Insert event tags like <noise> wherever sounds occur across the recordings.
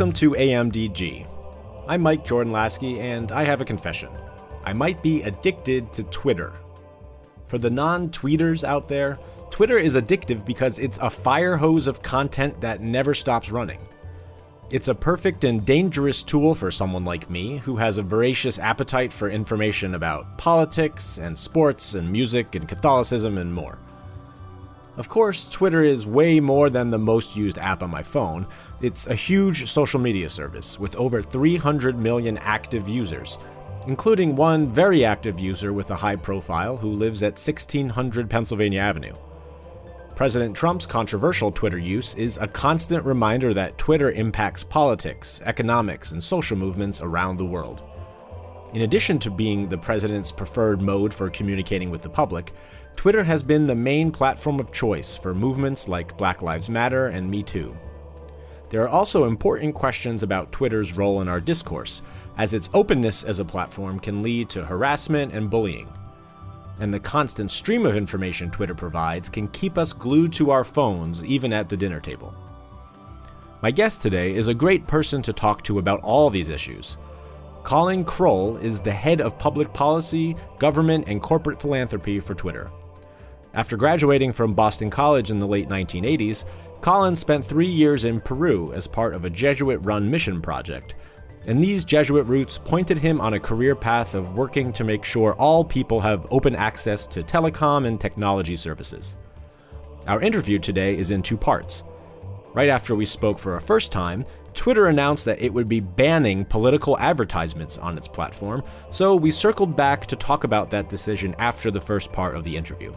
Welcome to AMDG. I'm Mike Jordan Laskey, and I have a confession. I might be addicted to Twitter. For the non tweeters out there, Twitter is addictive because it's a fire hose of content that never stops running. It's a perfect and dangerous tool for someone like me who has a voracious appetite for information about politics and sports and music and Catholicism and more. Of course, Twitter is way more than the most used app on my phone. It's a huge social media service with over 300 million active users, including one very active user with a high profile who lives at 1600 Pennsylvania Avenue. President Trump's controversial Twitter use is a constant reminder that Twitter impacts politics, economics, and social movements around the world. In addition to being the president's preferred mode for communicating with the public, Twitter has been the main platform of choice for movements like Black Lives Matter and Me Too. There are also important questions about Twitter's role in our discourse, as its openness as a platform can lead to harassment and bullying. And the constant stream of information Twitter provides can keep us glued to our phones even at the dinner table. My guest today is a great person to talk to about all these issues. Colin Crowell is the head of public policy, government, and corporate philanthropy for Twitter. After graduating from Boston College in the late 1980s, Collins spent three years in Peru as part of a Jesuit run mission project. And these Jesuit roots pointed him on a career path of working to make sure all people have open access to telecom and technology services. Our interview today is in two parts. Right after we spoke for a first time, Twitter announced that it would be banning political advertisements on its platform, so we circled back to talk about that decision after the first part of the interview.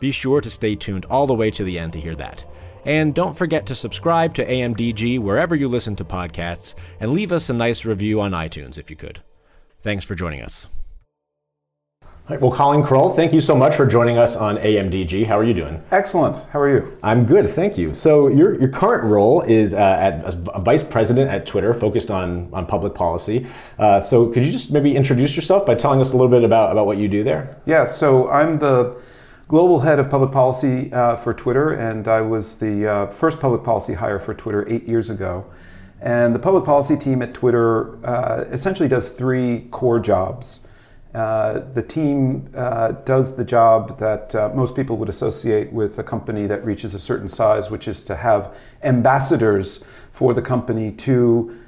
Be sure to stay tuned all the way to the end to hear that. And don't forget to subscribe to AMDG wherever you listen to podcasts and leave us a nice review on iTunes if you could. Thanks for joining us. All right, well, Colin Crowell, thank you so much for joining us on AMDG. How are you doing? Excellent. How are you? I'm good, thank you. So your, your current role is uh, at, as a vice president at Twitter, focused on, on public policy. Uh, so could you just maybe introduce yourself by telling us a little bit about, about what you do there? Yeah, so I'm the global head of public policy uh, for Twitter, and I was the uh, first public policy hire for Twitter eight years ago. And the public policy team at Twitter uh, essentially does three core jobs. Uh, the team uh, does the job that uh, most people would associate with a company that reaches a certain size, which is to have ambassadors for the company to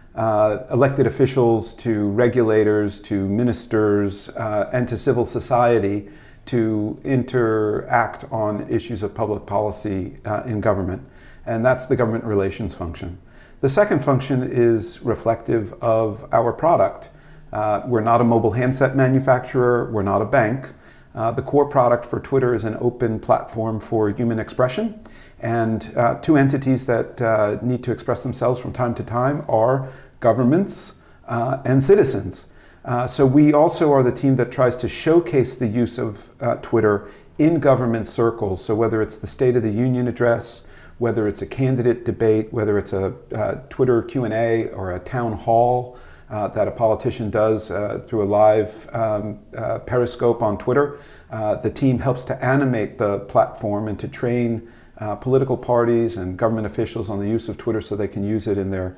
elected officials, to regulators, to ministers, and to civil society to interact on issues of public policy uh, in government, and that's the government relations function. The second function is reflective of our product. Uh, we're not a mobile handset manufacturer, we're not a bank. Uh, the core product for Twitter is an open platform for human expression, and uh, two entities that uh, need to express themselves from time to time are governments uh, and citizens. Uh, so we also are the team that tries to showcase the use of uh, Twitter in government circles. So whether it's the State of the Union address, whether it's a candidate debate, whether it's a uh, Twitter Q&A or a town hall uh, that a politician does uh, through a live um, periscope on Twitter, the team helps to animate the platform and to train political parties and government officials on the use of Twitter so they can use it in their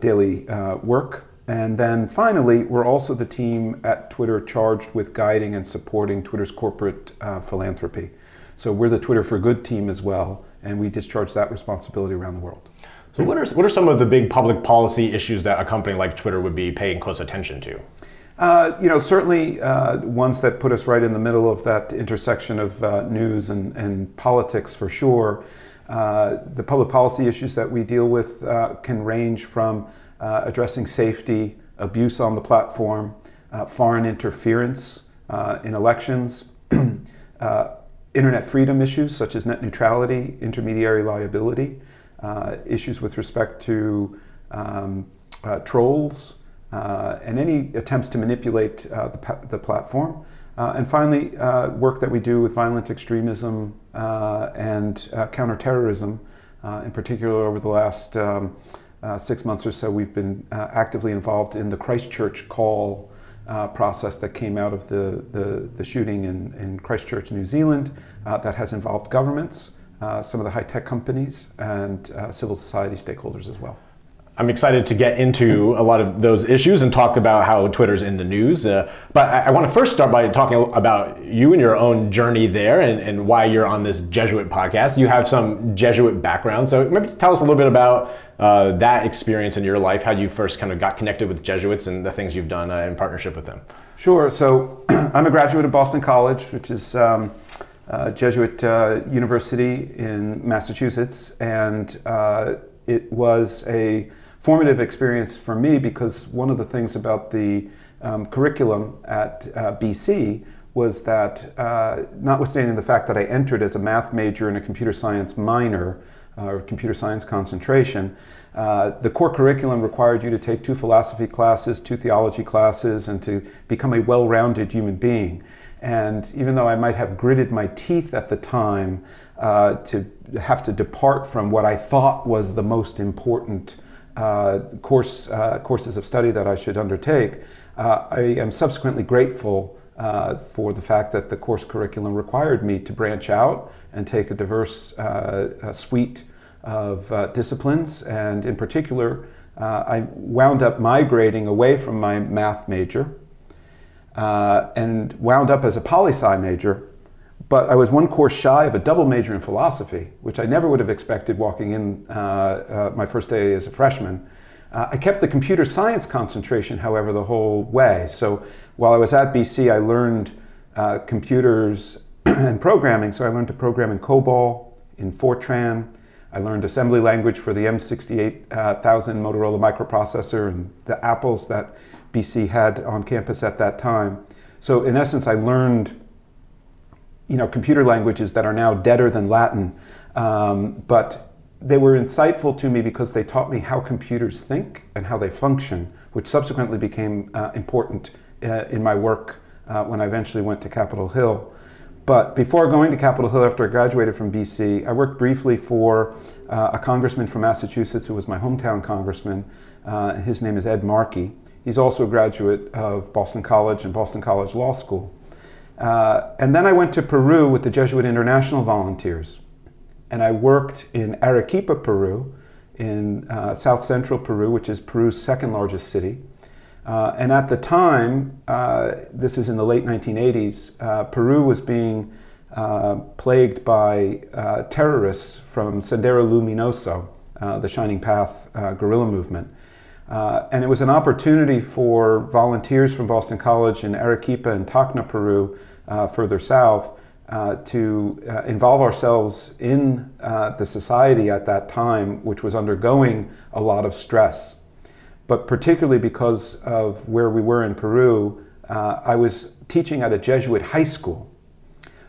daily work. And then finally, we're also the team at Twitter charged with guiding and supporting Twitter's corporate uh, philanthropy. So we're the Twitter for Good team as well, and we discharge that responsibility around the world. So, what are, what are some of the big public policy issues that a company like Twitter would be paying close attention to? Uh, you know, certainly uh, ones that put us right in the middle of that intersection of uh, news and, and politics for sure. Uh, the public policy issues that we deal with uh, can range from uh, addressing safety, abuse on the platform, uh, foreign interference uh, in elections, <clears throat> uh, internet freedom issues such as net neutrality, intermediary liability, uh, issues with respect to um, trolls, and any attempts to manipulate the, the, platform. And finally, work that we do with violent extremism and counterterrorism, in particular over the last um, six months or so, we've been uh, actively involved in the Christchurch call uh, process that came out of the, the, the shooting in, in Christchurch, New Zealand, uh, that has involved governments, uh, some of the high tech companies, and uh, civil society stakeholders as well. I'm excited to get into a lot of those issues and talk about how Twitter's in the news. Uh, but I, I want to first start by talking about you and your own journey there and, and why you're on this Jesuit podcast. You have some Jesuit background, so maybe tell us a little bit about uh, that experience in your life, how you first kind of got connected with Jesuits and the things you've done uh, in partnership with them. Sure. So <clears throat> I'm a graduate of Boston College, which is um, Jesuit uh, university in Massachusetts, and uh, it was a formative experience for me because one of the things about the um, curriculum at uh, BC was that, uh, notwithstanding the fact that I entered as a math major and a computer science minor, uh, or computer science concentration, uh, the core curriculum required you to take two philosophy classes, two theology classes, and to become a well rounded human being. And even though I might have gritted my teeth at the time uh, to have to depart from what I thought was the most important course, uh, courses of study that I should undertake, uh, I am subsequently grateful uh, for the fact that the course curriculum required me to branch out and take a diverse uh, suite of disciplines. And in particular, I wound up migrating away from my math major and wound up as a poli sci major but I was one course shy of a double major in philosophy, which I never would have expected walking in uh, uh, my first day as a freshman. Uh, I kept the computer science concentration, however, the whole way. So while I was at BC, I learned uh, computers <clears throat> and programming. So I learned to program in COBOL, in Fortran. I learned assembly language for the M68000 Motorola microprocessor and the apples that BC had on campus at that time. So in essence, I learned you know, computer languages that are now deader than Latin. Um, but they were insightful to me because they taught me how computers think and how they function, which subsequently became uh, important uh, in my work uh, when I eventually went to Capitol Hill. But before going to Capitol Hill after I graduated from BC, I worked briefly for uh, a congressman from Massachusetts who was my hometown congressman. Uh, his name is Ed Markey. He's also a graduate of Boston College and Boston College Law School. Uh, and then I went to Peru with the Jesuit International Volunteers. And I worked in Arequipa, Peru, in uh, south central Peru, which is Peru's second largest city. Uh, and at the time, uh, this is in the late 1980s, uh, Peru was being uh, plagued by terrorists from Sendero Luminoso, the Shining Path guerrilla movement. Uh, and it was an opportunity for volunteers from Boston College in Arequipa and Tacna, Peru, further south, uh, to uh, involve ourselves in uh, the society at that time, which was undergoing a lot of stress. But particularly because of where we were in Peru, uh, I was teaching at a Jesuit high school.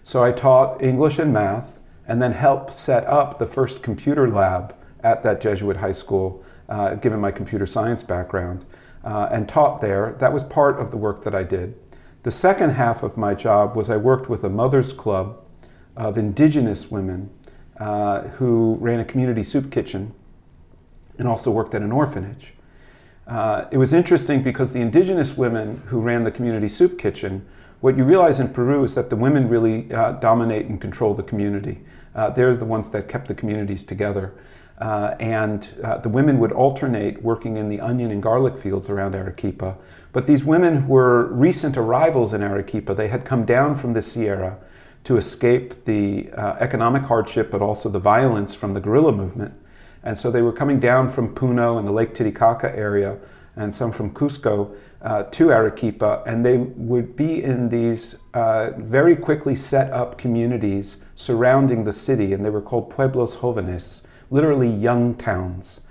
So I taught English and math and then helped set up the first computer lab at that Jesuit high school uh, given my computer science background, uh, and taught there. That was part of the work that I did. The second half of my job was I worked with a mother's club of indigenous women uh, who ran a community soup kitchen and also worked at an orphanage. Uh, it was interesting because the indigenous women who ran the community soup kitchen, what you realize in Peru is that the women really uh, dominate and control the community. Uh, they're the ones that kept the communities together. Uh, and uh, the women would alternate working in the onion and garlic fields around Arequipa. But these women were recent arrivals in Arequipa. They had come down from the Sierra to escape the uh, economic hardship, but also the violence from the guerrilla movement. And so they were coming down from Puno and the Lake Titicaca area, and some from Cusco uh, to Arequipa, and they would be in these uh, very quickly set up communities surrounding the city, and they were called pueblos jóvenes literally young towns.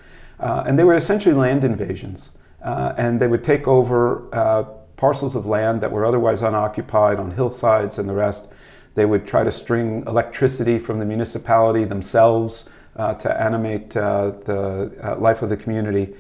Uh, and they were essentially land invasions. Uh, and they would take over uh, parcels of land that were otherwise unoccupied on hillsides and the rest. They would try to string electricity from the municipality themselves uh, to animate uh, the uh, life of the community.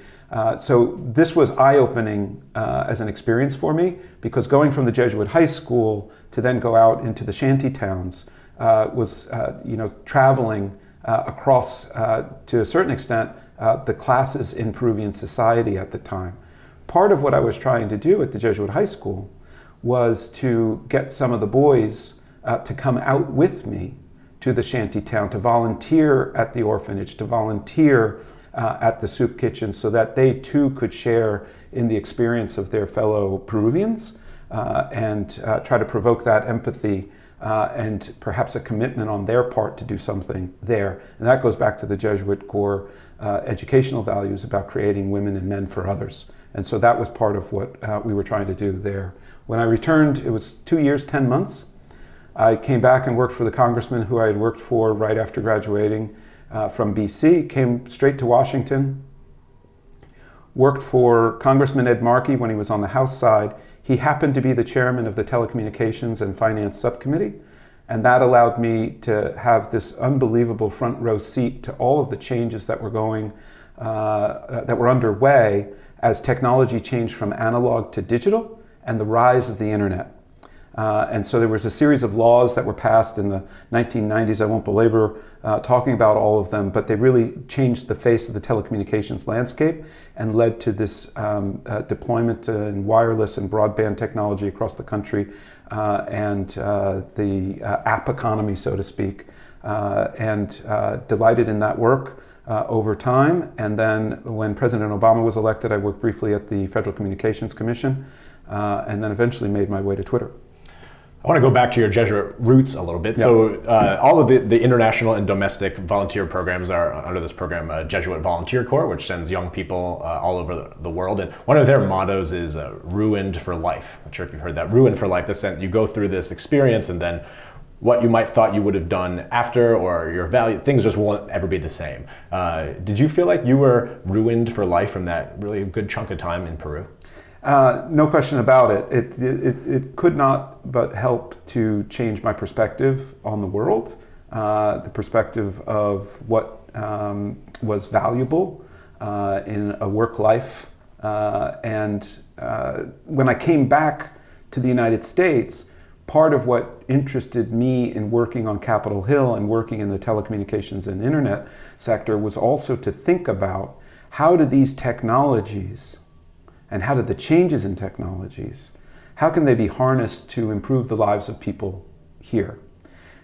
so this was eye-opening as an experience for me because going from the Jesuit high school to then go out into the shanty towns was, you know, traveling uh, across, uh, to a certain extent, uh, the classes in Peruvian society at the time. Part of what I was trying to do at the Jesuit high school was to get some of the boys uh, to come out with me to the shanty town, to volunteer at the orphanage, to volunteer uh, at the soup kitchen so that they too could share in the experience of their fellow Peruvians uh, and uh, try to provoke that empathy uh, and perhaps a commitment on their part to do something there. And that goes back to the Jesuit core uh, educational values about creating women and men for others. And so that was part of what uh, we were trying to do there. When I returned, it was two years, 10 months. I came back and worked for the congressman who I had worked for right after graduating uh, from BC, came straight to Washington, worked for Congressman Ed Markey when he was on the House side. He happened to be the chairman of the Telecommunications and Finance Subcommittee, and that allowed me to have this unbelievable front row seat to all of the changes that were going, uh, that were underway as technology changed from analog to digital and the rise of the internet. Uh, and so there was a series of laws that were passed in the 1990s. I won't belabor uh, talking about all of them, but they really changed the face of the telecommunications landscape and led to this um, uh, deployment in wireless and broadband technology across the country uh, and uh, the uh, app economy, so to speak. and delighted in that work. over time. And then when President Obama was elected, I worked briefly at the Federal Communications Commission and then eventually made my way to Twitter. I want to go back to your Jesuit roots a little bit. So, uh, all of the, the international and domestic volunteer programs are under this program, uh, Jesuit Volunteer Corps, which sends young people uh, all over the, world. And one of their mottos is uh, "Ruined for Life." I'm not sure if you've heard that. "Ruined for Life." This you go through this experience, and then what you might thought you would have done after, or your value things just won't ever be the same. Uh, did you feel like you were ruined for life from that really good chunk of time in Peru? Uh, no question about it. It, it. it could not but help to change my perspective on the world, uh, the perspective of what um, was valuable uh, in a work life. Uh, and uh, when I came back to the United States, part of what interested me in working on Capitol Hill and working in the telecommunications and internet sector was also to think about how do these technologies and how do the changes in technologies, how can they be harnessed to improve the lives of people here?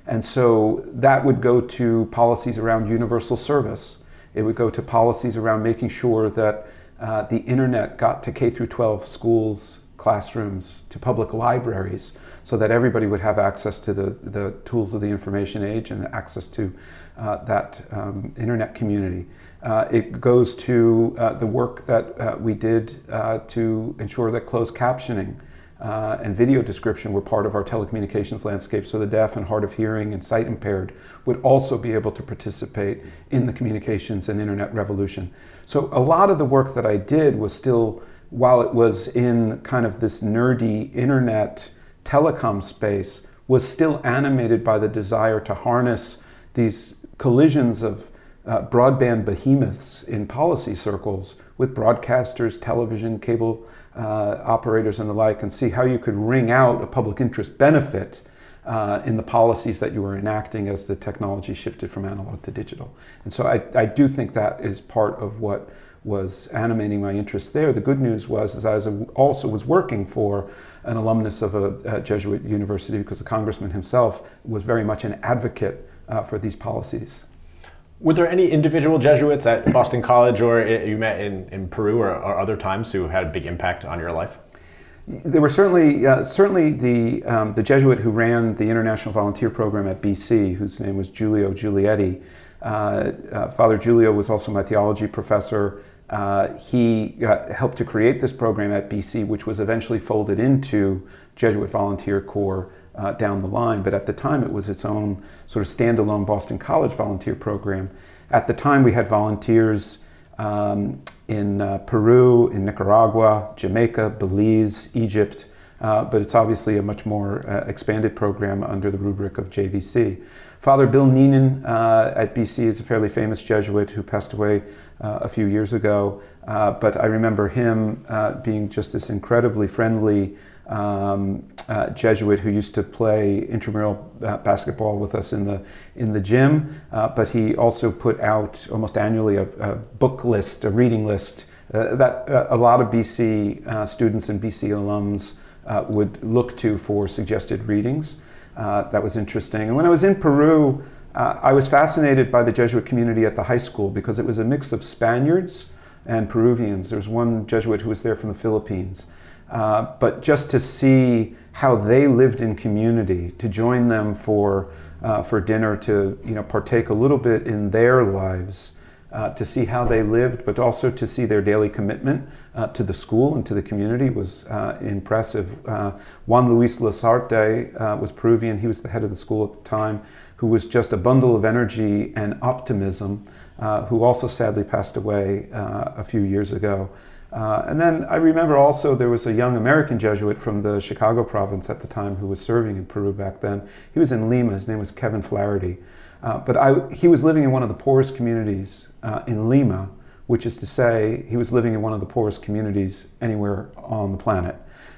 And so that would go to policies around universal service. It would go to policies around making sure that uh, the internet got to K through 12 schools, classrooms, to public libraries, so that everybody would have access to the, the tools of the information age and access to uh, that um, internet community. Uh, it goes to uh, the work that uh, we did uh, to ensure that closed captioning uh, and video description were part of our telecommunications landscape so the deaf and hard of hearing and sight impaired would also be able to participate in the communications and internet revolution. So a lot of the work that I did was still, while it was in kind of this nerdy internet telecom space, was still animated by the desire to harness these collisions of uh, broadband behemoths in policy circles with broadcasters, television, cable uh, operators, and the like, and see how you could wring out a public interest benefit uh, in the policies that you were enacting as the technology shifted from analog to digital. And so I, I do think that is part of what was animating my interest there. The good news was, is I was also was working for an alumnus of a, a Jesuit university because the congressman himself was very much an advocate uh, for these policies. Were there any individual Jesuits at Boston College or you met in, in Peru or, or other times who had a big impact on your life? There were certainly uh, certainly the um, the Jesuit who ran the International Volunteer Program at BC, whose name was Giulio Giulietti. Uh, uh, Father Giulio was also my theology professor. Uh, he uh, helped to create this program at BC, which was eventually folded into Jesuit Volunteer Corps uh, down the line. But at the time, it was its own sort of standalone Boston College volunteer program. At the time, we had volunteers um, in uh, Peru, in Nicaragua, Jamaica, Belize, Egypt. Uh, but it's obviously a much more uh, expanded program under the rubric of JVC. Father Bill Neenan uh, at BC is a fairly famous Jesuit who passed away uh, a few years ago. But I remember him being just this incredibly friendly um, uh, Jesuit who used to play intramural uh, basketball with us in the in the gym. Uh, but he also put out almost annually a, a book list, a reading list uh, that uh, a lot of BC uh, students and BC alums would look to for suggested readings. that was interesting. And when I was in Peru. I was fascinated by the Jesuit community at the high school because it was a mix of Spaniards and Peruvians. There was one Jesuit who was there from the Philippines. Uh, but just to see how they lived in community, to join them for, uh, for dinner, to you know, partake a little bit in their lives, uh, to see how they lived, but also to see their daily commitment uh, to the school and to the community was uh, impressive. Juan Luis Lasarte was Peruvian. He was the head of the school at the time, who was just a bundle of energy and optimism, who also sadly passed away a few years ago. And then I remember also there was a young American Jesuit from the Chicago province at the time who was serving in Peru back then. He was in Lima. His name was Kevin Flaherty. Uh, but I, he was living in one of the poorest communities uh, in Lima, which is to say, he was living in one of the poorest communities anywhere on the planet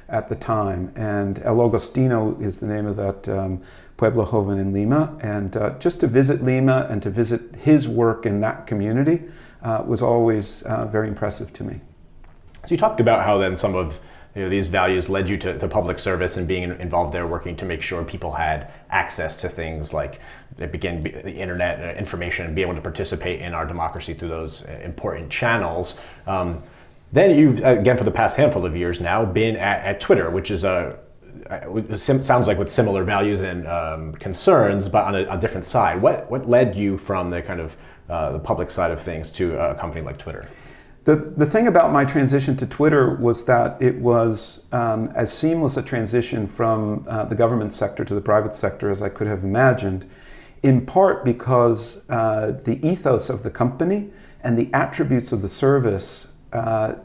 at the time. And El Agustino is the name of that um, Pueblo Joven in Lima. And uh, just to visit Lima and to visit his work in that community uh, was always uh, very impressive to me. So you talked about how then some of you know, these values led you to, to public service and being involved there, working to make sure people had access to things like begin the internet and information and be able to participate in our democracy through those uh, important channels. Um, then you've again for the past handful of years now been at, at Twitter, which is a sounds like with similar values and um, concerns, but on a, a, different side. What what led you from the kind of uh, the public side of things to a company like Twitter? The, the thing about my transition to Twitter was that it was um, as seamless a transition from uh, the government sector to the private sector as I could have imagined, in part because uh, the ethos of the company and the attributes of the service uh,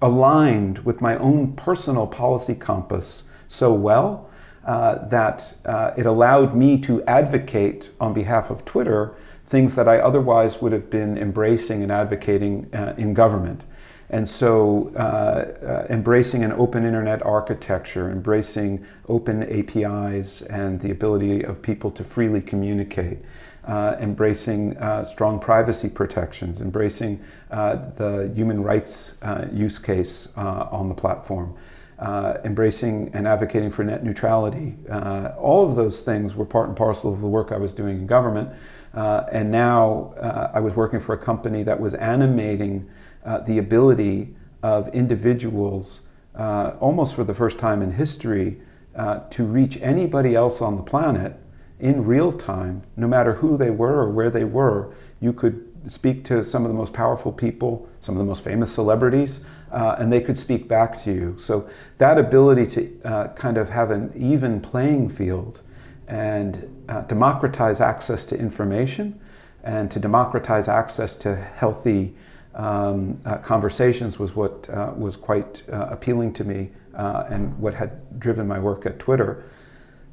aligned with my own personal policy compass so well uh, that uh, it allowed me to advocate on behalf of Twitter things that I otherwise would have been embracing and advocating uh, in government. And so, uh, uh, embracing an open internet architecture, embracing open APIs and the ability of people to freely communicate, uh, embracing uh, strong privacy protections, embracing uh, the human rights use case on the platform. Embracing and advocating for net neutrality. all of those things were part and parcel of the work I was doing in government. Uh, and now uh, I was working for a company that was animating uh, the ability of individuals, uh, almost for the first time in history, uh, to reach anybody else on the planet in real time, no matter who they were or where they were. You could speak to some of the most powerful people, some of the most famous celebrities, uh, and they could speak back to you. So that ability to kind of have an even playing field and uh, democratize access to information and to democratize access to healthy um, uh, conversations was what uh, was quite uh, appealing to me uh, and what had driven my work at Twitter.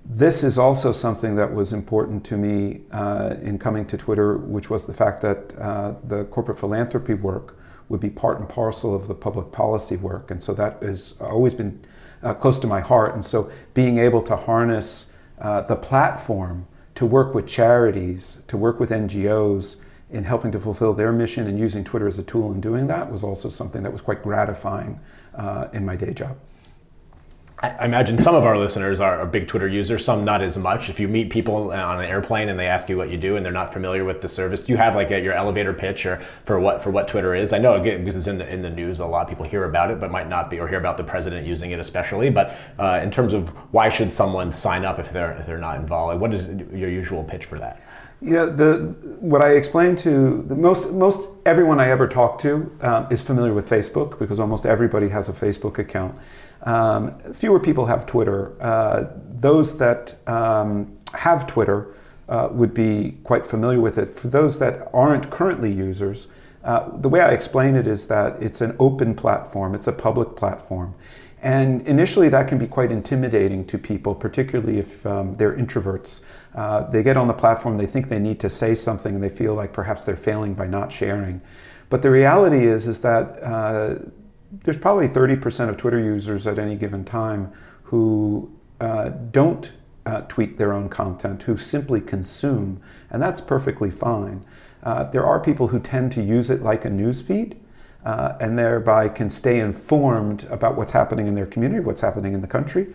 This is also something that was important to me uh, in coming to Twitter, which was the fact that the corporate philanthropy work would be part and parcel of the public policy work. And so that has always been close to my heart. And so being able to harness uh, the platform to work with charities, to work with NGOs in helping to fulfill their mission and using Twitter as a tool in doing that was also something that was quite gratifying uh, in my day job. I imagine some of our listeners are, big Twitter users, some not as much. If you meet people on an airplane and they ask you what you do and they're not familiar with the service, do you have like a, your elevator pitch or for what for what Twitter is? I know again because it's in the in the news, a lot of people hear about it, but might not be or hear about the president using it especially. But uh, in terms of why should someone sign up if they're if they're not involved, what is your usual pitch for that? Yeah, the what I explain to the most most everyone I ever talk to um, is familiar with Facebook because almost everybody has a Facebook account. Um, fewer people have Twitter. Uh, those that um, have Twitter uh, would be quite familiar with it. For those that aren't currently users, uh, the way I explain it is that it's an open platform, it's a public platform. And initially, that can be quite intimidating to people, particularly if um, they're introverts. Uh, they get on the platform, they think they need to say something, and they feel like perhaps they're failing by not sharing. But the reality is, is that uh, there's probably 30% of Twitter users at any given time who uh, don't uh, tweet their own content, who simply consume, and that's perfectly fine. Uh, there are people who tend to use it like a news feed. Uh, and thereby can stay informed about what's happening in their community, what's happening in the country.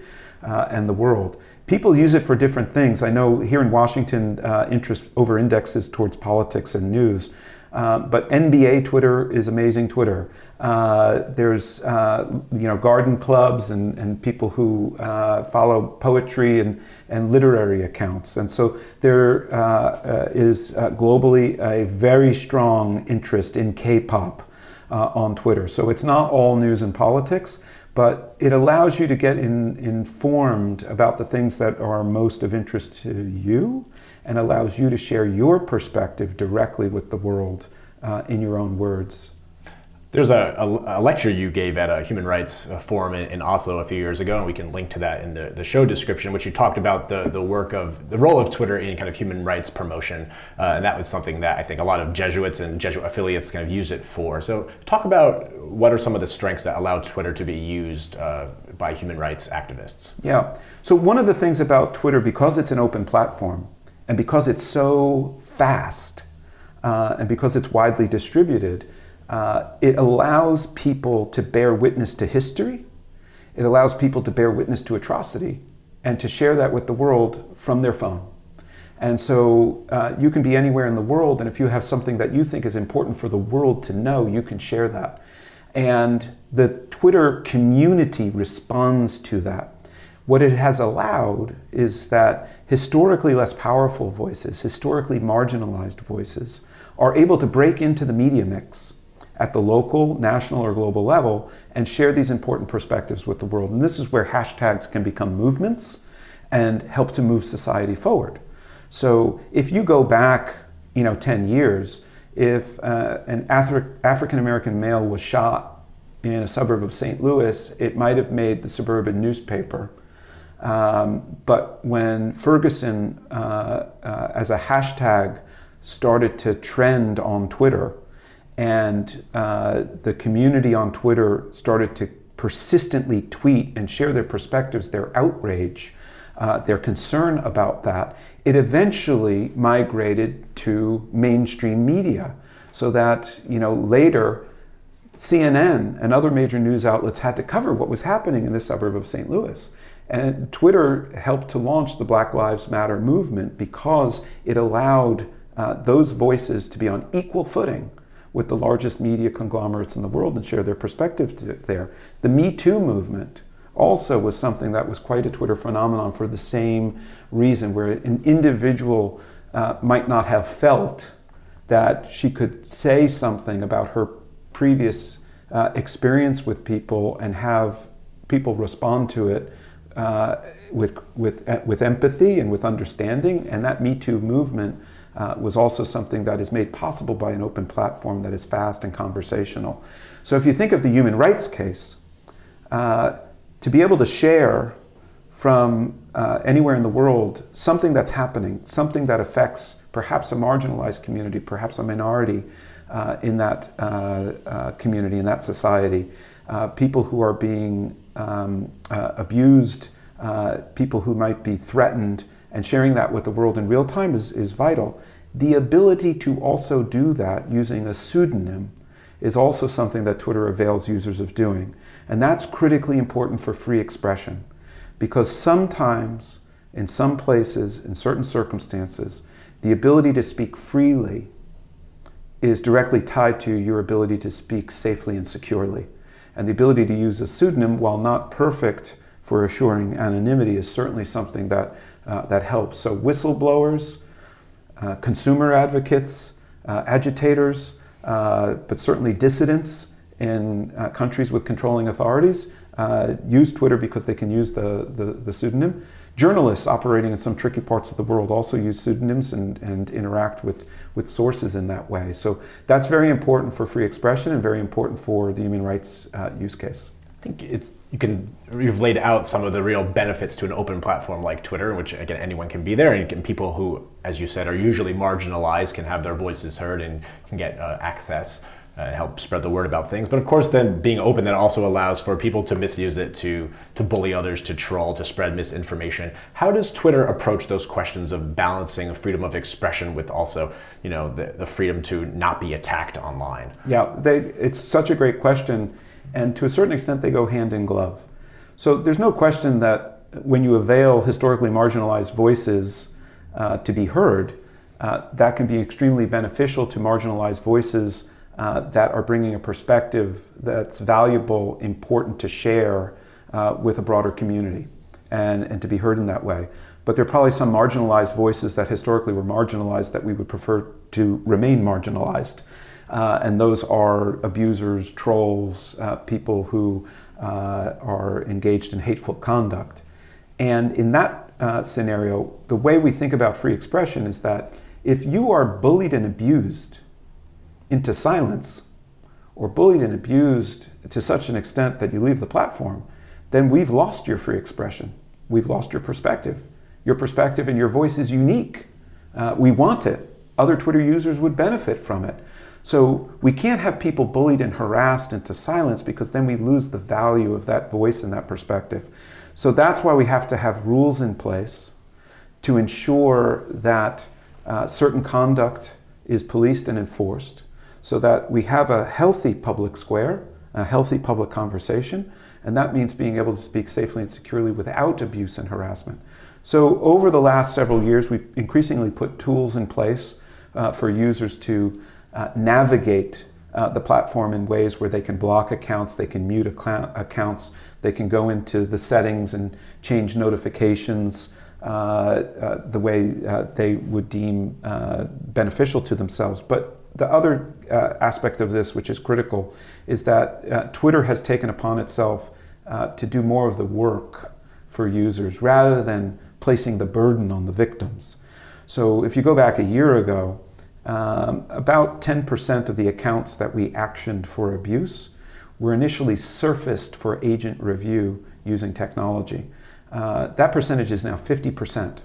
uh, and the world. People use it for different things. I know here in Washington, uh, interest over indexes towards politics and news. But NBA Twitter is amazing Twitter. Uh, there's uh, you know garden clubs and, and people who uh, follow poetry and, and literary accounts. And so there uh, is globally a very strong interest in K-pop on Twitter. So it's not all news and politics, but it allows you to get in, informed about the things that are most of interest to you and allows you to share your perspective directly with the world uh, in your own words. There's a, a, a, lecture you gave at a human rights uh, forum in, in, Oslo a few years ago, and we can link to that in the, the show description, which you talked about the, the work of the role of Twitter in kind of human rights promotion. Uh, and that was something that I think a lot of Jesuits and Jesuit affiliates kind of use it for. So, talk about what are some of the strengths that allow Twitter to be used uh, by human rights activists? Yeah. So, one of the things about Twitter, because it's an open platform and because it's so fast uh, and because it's widely distributed, uh, it allows people to bear witness to history. It allows people to bear witness to atrocity and to share that with the world from their phone. And so uh, you can be anywhere in the world, and if you have something that you think is important for the world to know, you can share that. And the Twitter community responds to that. What it has allowed is that historically less powerful voices, historically marginalized voices, are able to break into the media mix at the local, national, or global level and share these important perspectives with the world. And this is where hashtags can become movements and help to move society forward. So if you go back, you know, 10 years, if uh, an Afri- African American male was shot in a suburb of St. Louis, it might have made the suburban newspaper. Um, but when Ferguson, uh, uh, as a hashtag, started to trend on Twitter, and uh, the community on Twitter started to persistently tweet and share their perspectives, their outrage, uh, their concern about that, it eventually migrated to mainstream media. So that, you know, later CNN and other major news outlets had to cover what was happening in the suburb of St. Louis. And Twitter helped to launch the Black Lives Matter movement because it allowed uh, those voices to be on equal footing with the largest media conglomerates in the world and share their perspective there. The Me Too movement also was something that was quite a Twitter phenomenon for the same reason, where an individual uh, might not have felt that she could say something about her previous uh, experience with people and have people respond to it uh, with, with, with empathy and with understanding. And that Me Too movement uh, was also something that is made possible by an open platform that is fast and conversational. So if you think of the human rights case, uh, to be able to share from uh, anywhere in the world something that's happening, something that affects perhaps a marginalized community, perhaps a minority uh, in that uh, uh, community, in that society, people who are being um, abused, people who might be threatened, and sharing that with the world in real time is, is vital. The ability to also do that using a pseudonym is also something that Twitter avails users of doing. And that's critically important for free expression because sometimes, in some places, in certain circumstances, the ability to speak freely is directly tied to your ability to speak safely and securely. And the ability to use a pseudonym, while not perfect for assuring anonymity, is certainly something that uh, that helps. So whistleblowers, uh, consumer advocates, uh, agitators, uh, but certainly dissidents in uh, countries with controlling authorities use Twitter because they can use the, the, the, pseudonym. Journalists operating in some tricky parts of the world also use pseudonyms and, and interact with, with sources in that way. So that's very important for free expression and very important for the human rights use case. I think it's you can you've laid out some of the real benefits to an open platform like Twitter, which again anyone can be there, and people who, as you said, are usually marginalized can have their voices heard and can get uh, access uh, and help spread the word about things. But of course, then being open that also allows for people to misuse it, to to bully others, to troll, to spread misinformation. How does Twitter approach those questions of balancing freedom of expression with also, you know, the, the freedom to not be attacked online? Yeah, they, it's such a great question and to a certain extent, they go hand in glove. So there's no question that when you avail historically marginalized voices uh, to be heard, uh, that can be extremely beneficial to marginalized voices uh, that are bringing a perspective that's valuable, important to share uh, with a broader community and, and to be heard in that way. But there are probably some marginalized voices that historically were marginalized that we would prefer to remain marginalized. Uh, and those are abusers, trolls, uh, people who uh, are engaged in hateful conduct. And in that uh, scenario, the way we think about free expression is that if you are bullied and abused into silence, or bullied and abused to such an extent that you leave the platform, then we've lost your free expression. We've lost your perspective. Your perspective and your voice is unique. Uh, we want it. Other Twitter users would benefit from it. So we can't have people bullied and harassed into silence because then we lose the value of that voice and that perspective. So that's why we have to have rules in place to ensure that uh, certain conduct is policed and enforced so that we have a healthy public square, a healthy public conversation, and that means being able to speak safely and securely without abuse and harassment. So over the last several years, we've increasingly put tools in place uh, for users to uh, navigate uh, the platform in ways where they can block accounts, they can mute accounts, they can go into the settings and change notifications uh, uh the way uh, they would deem beneficial to themselves. But the other aspect of this, which is critical, is that Twitter has taken upon itself to do more of the work for users rather than placing the burden on the victims. So if you go back a year ago, um, about 10% of the accounts that we actioned for abuse were initially surfaced for agent review using technology. Uh, that percentage is now 50%.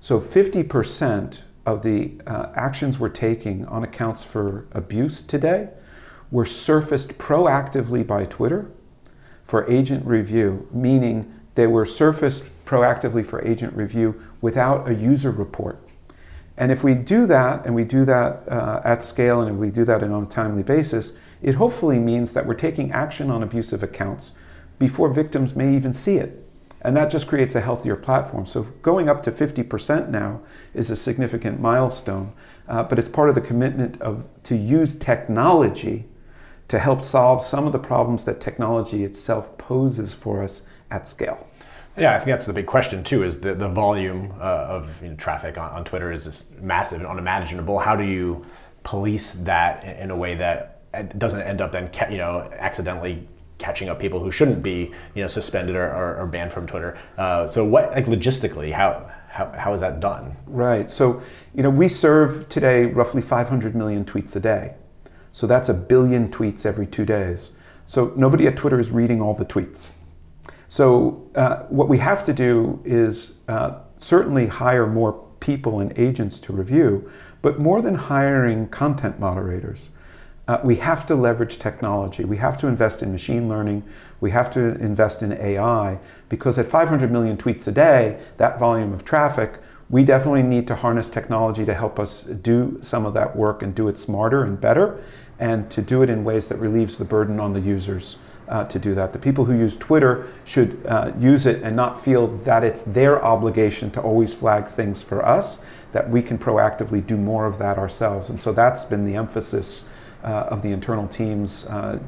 So 50% of the uh, actions we're taking on accounts for abuse today were surfaced proactively by Twitter for agent review, meaning they were surfaced proactively for agent review without a user report. And if we do that, and we do that uh, at scale, and if we do that on a timely basis, it hopefully means that we're taking action on abusive accounts before victims may even see it. And that just creates a healthier platform. So going up to 50% now is a significant milestone, uh, but it's part of the commitment of to use technology to help solve some of the problems that technology itself poses for us at scale. Yeah, I think that's the big question too. Is the the volume uh, of you know, traffic on, on, Twitter is just massive and unimaginable. How do you police that in a way that doesn't end up then you know accidentally catching up people who shouldn't be you know suspended or, or, or banned from Twitter? Uh, so what like logistically how how, how is that done? Right. So, you know, we serve today roughly 500 million tweets a day. So that's a billion tweets every two days. So nobody at Twitter is reading all the tweets. So uh, what we have to do is uh, certainly hire more people and agents to review, but more than hiring content moderators, uh, we have to leverage technology. We have to invest in machine learning. We have to invest in AI because at 500 million tweets a day, that volume of traffic, we definitely need to harness technology to help us do some of that work and do it smarter and better and to do it in ways that relieves the burden on the users uh, to do that. The people who use Twitter should uh, use it and not feel that it's their obligation to always flag things for us, that we can proactively do more of that ourselves. And so that's been the emphasis uh, of the internal teams uh,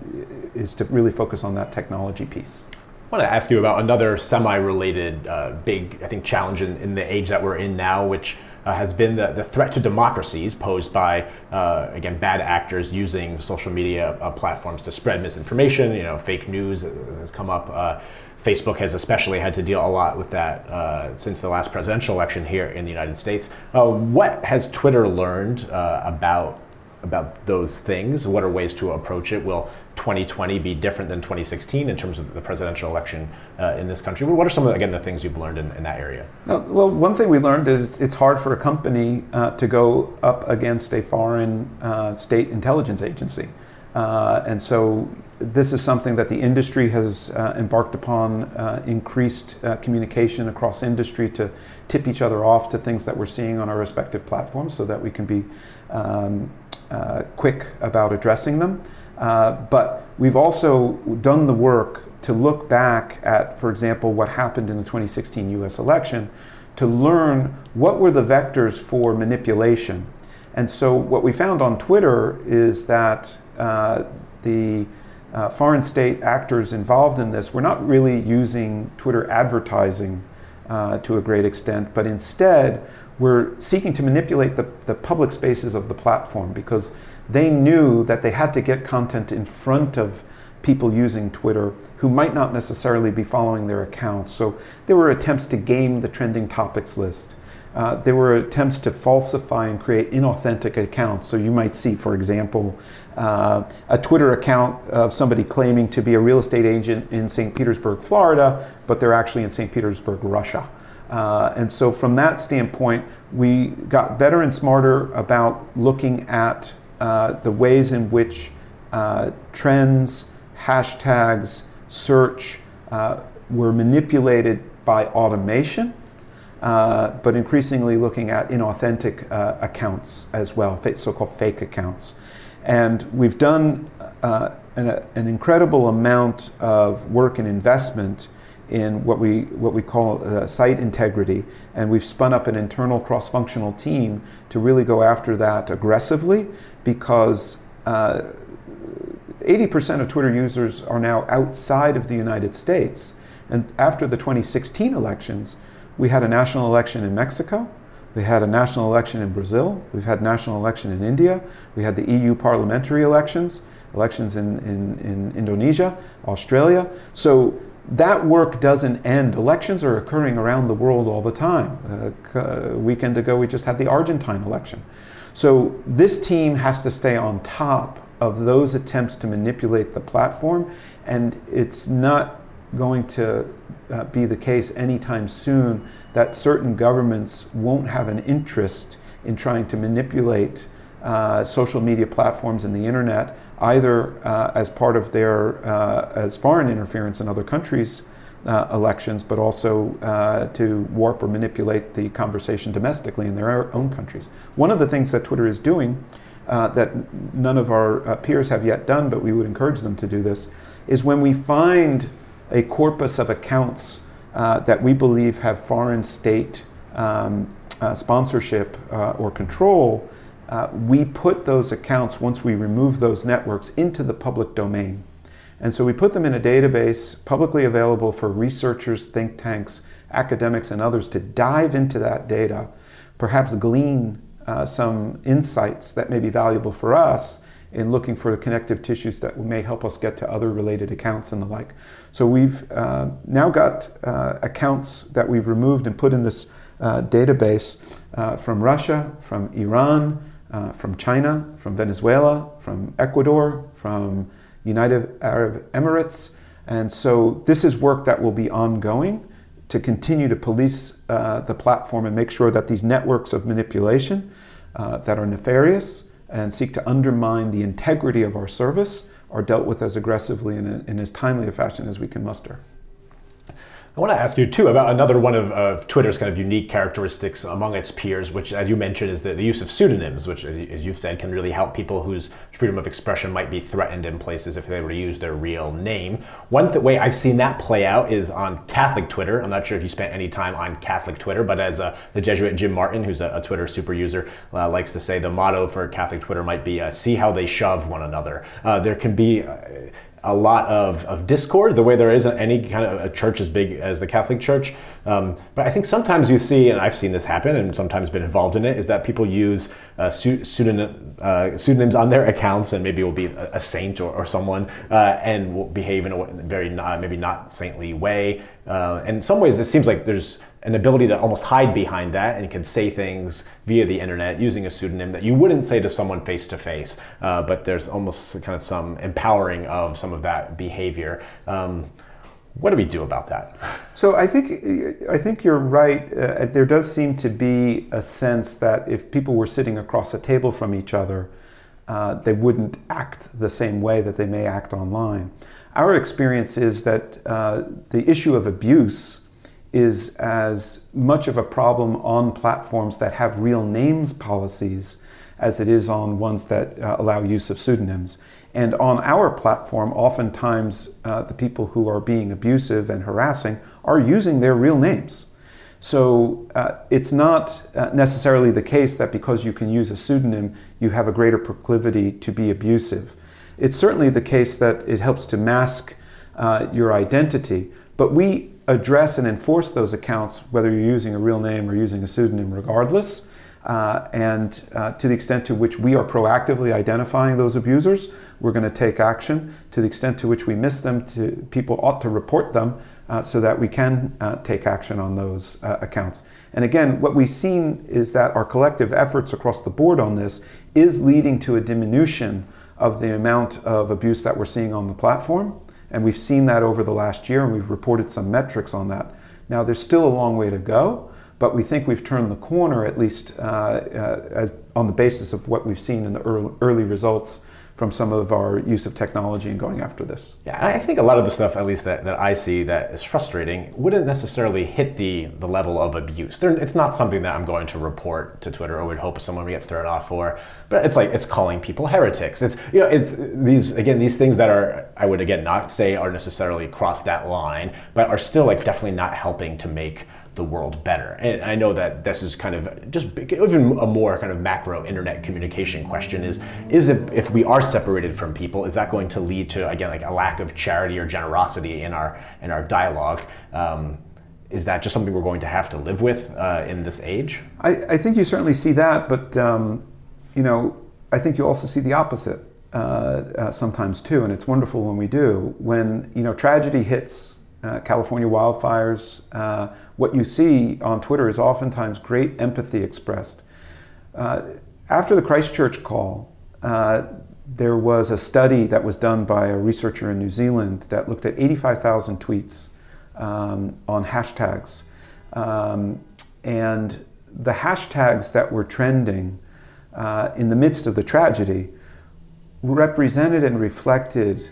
is to really focus on that technology piece. I want to ask you about another semi-related uh, big, I think, challenge in, in, the age that we're in now, which uh, has been the, the threat to democracies posed by, uh, again, bad actors using social media uh, platforms to spread misinformation. You know, fake news has come up. Uh, Facebook has especially had to deal a lot with that uh, since the last presidential election here in the United States. what has Twitter learned about about those things? What are ways to approach it? Will 2020 be different than 2016 in terms of the presidential election uh, in this country? What are some of, again, the things you've learned in, in that area? Well, one thing we learned is it's hard for a company uh, to go up against a foreign uh, state intelligence agency. Uh, and so this is something that the industry has uh, embarked upon uh, increased communication across industry to tip each other off to things that we're seeing on our respective platforms so that we can be um, uh, quick about addressing them. Uh, but we've also done the work to look back at, for example, what happened in the 2016 US election to learn what were the vectors for manipulation. And so what we found on Twitter is that uh, the uh, foreign state actors involved in this were not really using Twitter advertising uh, to a great extent, but instead were seeking to manipulate the, the public spaces of the platform because they knew that they had to get content in front of people using Twitter who might not necessarily be following their accounts. So there were attempts to game the trending topics list. Uh, there were attempts to falsify and create inauthentic accounts. So you might see, for example, uh, a Twitter account of somebody claiming to be a real estate agent in St. Petersburg, Florida, but they're actually in St. Petersburg, Russia. Uh, and so, from that standpoint, we got better and smarter about looking at uh, the ways in which uh, trends, hashtags, search uh, were manipulated by automation, uh, but increasingly looking at inauthentic uh, accounts as well, so called fake accounts. And we've done an, an, incredible amount of work and investment in what we, what we call uh, site integrity. And we've spun up an internal cross functional team to really go after that aggressively because. 80% of Twitter users are now outside of the United States. And after the 2016 elections, we had a national election in Mexico, we had a national election in Brazil, we've had national election in India, we had the EU parliamentary elections, elections in, in, in Indonesia, Australia. So that work doesn't end. Elections are occurring around the world all the time. Uh, a weekend ago, we just had the Argentine election. So this team has to stay on top of those attempts to manipulate the platform, and it's not going to uh, be the case anytime soon that certain governments won't have an interest in trying to manipulate uh, social media platforms and the internet, either uh, as part of their uh, as foreign interference in other countries' uh, elections, but also uh, to warp or manipulate the conversation domestically in their own countries. One of the things that Twitter is doing uh, that none of our peers have yet done, but we would encourage them to do this, is when we find a corpus of accounts that we believe have foreign state um, sponsorship or control, uh, we put those accounts, once we remove those networks, into the public domain. And so we put them in a database publicly available for researchers, think tanks, academics, and others to dive into that data, perhaps glean uh, some insights that may be valuable for us in looking for the connective tissues that may help us get to other related accounts and the like. So we've uh, now got uh, accounts that we've removed and put in this uh, database uh, from Russia, from Iran, uh, from China, from Venezuela, from Ecuador, from United Arab Emirates. And so this is work that will be ongoing to continue to police uh, the platform and make sure that these networks of manipulation uh, that are nefarious and seek to undermine the integrity of our service are dealt with as aggressively and in as timely a fashion as we can muster. I want to ask you too about another one of, of, Twitter's kind of unique characteristics among its peers, which, as you mentioned, is the, the use of pseudonyms, which, as you said, can really help people whose freedom of expression might be threatened in places if they were to use their real name. One th- way I've seen that play out is on Catholic Twitter. I'm not sure if you spent any time on Catholic Twitter, but as uh, the Jesuit Jim Martin, who's a, a Twitter super user, uh, likes to say, the motto for Catholic Twitter might be uh, "See how they shove one another." Uh, there can be uh, a lot of, of discord, the way there isn't any kind of a church as big as the Catholic Church. Um, but I think sometimes you see, and I've seen this happen and sometimes been involved in it, is that people use uh, pseudonym, uh, pseudonyms on their accounts and maybe will be a, a saint or, or someone uh, and will behave in a very not, maybe not saintly way. Uh, in some ways, it seems like there's an ability to almost hide behind that and can say things via the internet using a pseudonym that you wouldn't say to someone face to face. But there's almost kind of some empowering of some of that behavior. Um, what do we do about that? So I think I think you're right. Uh, there does seem to be a sense that if people were sitting across a table from each other, uh, they wouldn't act the same way that they may act online. Our experience is that uh, the issue of abuse is as much of a problem on platforms that have real names policies as it is on ones that uh, allow use of pseudonyms. And on our platform, oftentimes uh, the people who are being abusive and harassing are using their real names. So uh, it's not uh, necessarily the case that because you can use a pseudonym, you have a greater proclivity to be abusive. It's certainly the case that it helps to mask uh, your identity, but we address and enforce those accounts whether you're using a real name or using a pseudonym regardless. Uh, and uh, to the extent to which we are proactively identifying those abusers, we're going to take action. To the extent to which we miss them, to, people ought to report them uh, so that we can uh, take action on those uh, accounts. And again, what we've seen is that our collective efforts across the board on this is leading to a diminution of the amount of abuse that we're seeing on the platform. And we've seen that over the last year, and we've reported some metrics on that. Now, there's still a long way to go, but we think we've turned the corner, at least uh, uh, as, on the basis of what we've seen in the early, early results from some of our use of technology and going after this. Yeah, I think a lot of the stuff, at least that, that I see that is frustrating, wouldn't necessarily hit the, the level of abuse. They're, it's not something that I'm going to report to Twitter or would hope someone would get thrown off for. But it's like it's calling people heretics. It's you know it's these again these things that are I would again not say are necessarily cross that line, but are still like definitely not helping to make the world better. And I know that this is kind of just even a more kind of macro internet communication question is is it if we are separated from people, is that going to lead to again like a lack of charity or generosity in our in our dialogue? Um, is that just something we're going to have to live with uh, in this age? I, I, think you certainly see that, but um, you know, I think you also see the opposite uh, uh, sometimes too, and it's wonderful when we do. When you know tragedy hits uh, California wildfires, uh, what you see on Twitter is oftentimes great empathy expressed. Uh, after the Christchurch call, uh, there was a study that was done by a researcher in New Zealand that looked at 85,000 tweets um, on hashtags. Um, and the hashtags that were trending uh, in the midst of the tragedy represented and reflected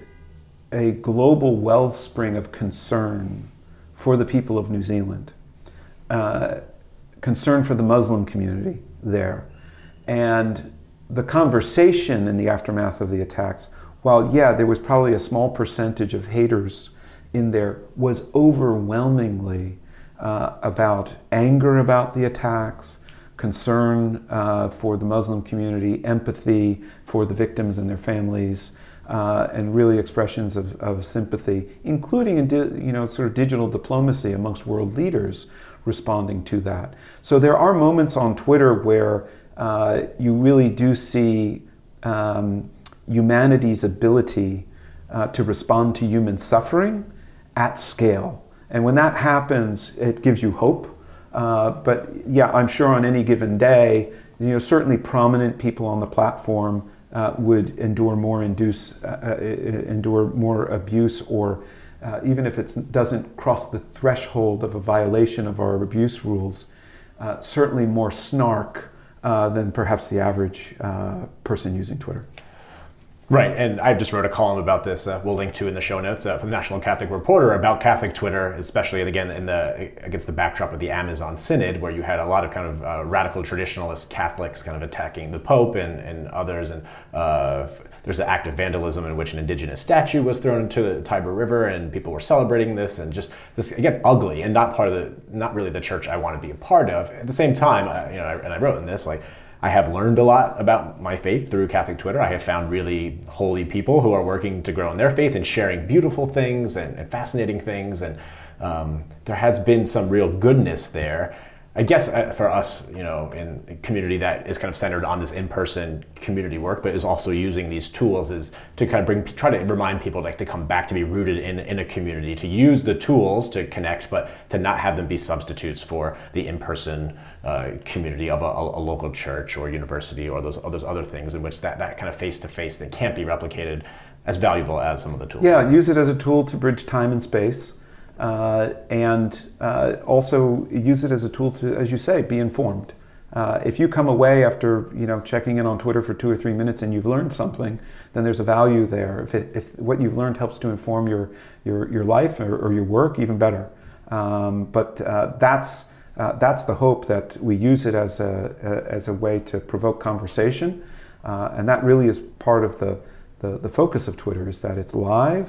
a global wellspring of concern for the people of New Zealand, uh, concern for the Muslim community there. And the conversation in the aftermath of the attacks, while, yeah, there was probably a small percentage of haters in there, was overwhelmingly uh, about anger about the attacks, concern uh, for the Muslim community, empathy for the victims and their families, uh, and really expressions of, of sympathy, including in you know sort of digital diplomacy amongst world leaders responding to that. So there are moments on Twitter where uh, you really do see um, humanity's ability uh, to respond to human suffering at scale. And when that happens, it gives you hope. Uh, but yeah, I'm sure on any given day, you know, certainly prominent people on the platform uh, would endure more induce, uh, uh, endure more abuse, or uh, even if it doesn't cross the threshold of a violation of our abuse rules, uh, certainly more snark uh, than perhaps the average person using Twitter. Right, and I just wrote a column about this. Uh, we'll link to in the show notes uh, from the National Catholic Reporter about Catholic Twitter, especially again in the against the backdrop of the Amazon Synod, where you had a lot of kind of uh, radical traditionalist Catholics kind of attacking the Pope and, and others, and uh, there's an act of vandalism in which an indigenous statue was thrown into the Tiber River, and people were celebrating this, and just this again ugly and not part of the not really the church I want to be a part of. At the same time, uh, you know, and I wrote in this like I have learned a lot about my faith through Catholic Twitter. I have found really holy people who are working to grow in their faith and sharing beautiful things and, and fascinating things. And um, there has been some real goodness there. I guess uh, for us, you know, in a community that is kind of centered on this in-person community work, but is also using these tools, is to kind of bring, try to remind people like to come back to be rooted in in a community, to use the tools to connect, but to not have them be substitutes for the in-person uh, community of a, a, local church or university or those, or those other things in which that, that kind of face-to-face that can't be replicated as valuable as some of the tools. Yeah, use it as a tool to bridge time and space uh, and uh, also use it as a tool to, as you say, be informed. Uh, if you come away after you know checking in on Twitter for two or three minutes and you've learned something, then there's a value there. If, it, if what you've learned helps to inform your your, your life or, or your work, even better. Um, but uh, that's Uh, that's the hope that we use it as a, as a way to provoke conversation, uh, and that really is part of the, the, the focus of Twitter is that it's live,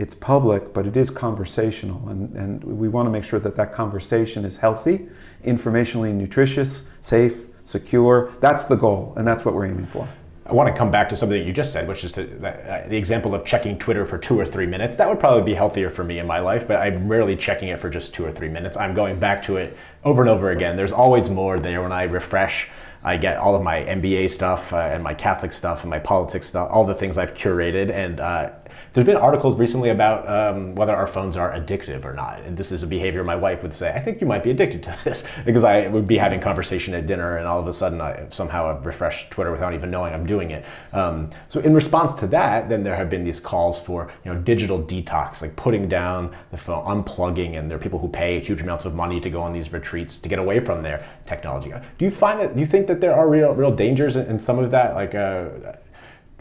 it's public, but it is conversational, and, and we want to make sure that that conversation is healthy, informationally nutritious, safe, secure. That's the goal, and that's what we're aiming for. I want to come back to something that you just said, which is the, the, the, example of checking Twitter for two or three minutes. That would probably be healthier for me in my life, but I'm rarely checking it for just two or three minutes. I'm going back to it over and over again. There's always more there when I refresh. I get all of my NBA stuff uh, and my Catholic stuff and my politics stuff, all the things I've curated, and uh, there's been articles recently about um, whether our phones are addictive or not. And this is a behavior my wife would say, I think you might be addicted to <laughs> this because I would be having conversation at dinner and all of a sudden I somehow have refreshed Twitter without even knowing I'm doing it. Um, so in response to that, then there have been these calls for you know digital detox, like putting down the phone, unplugging, and there are people who pay huge amounts of money to go on these retreats to get away from their technology. Do you find that? Do you think that there are real real dangers in, in some of that? Like uh,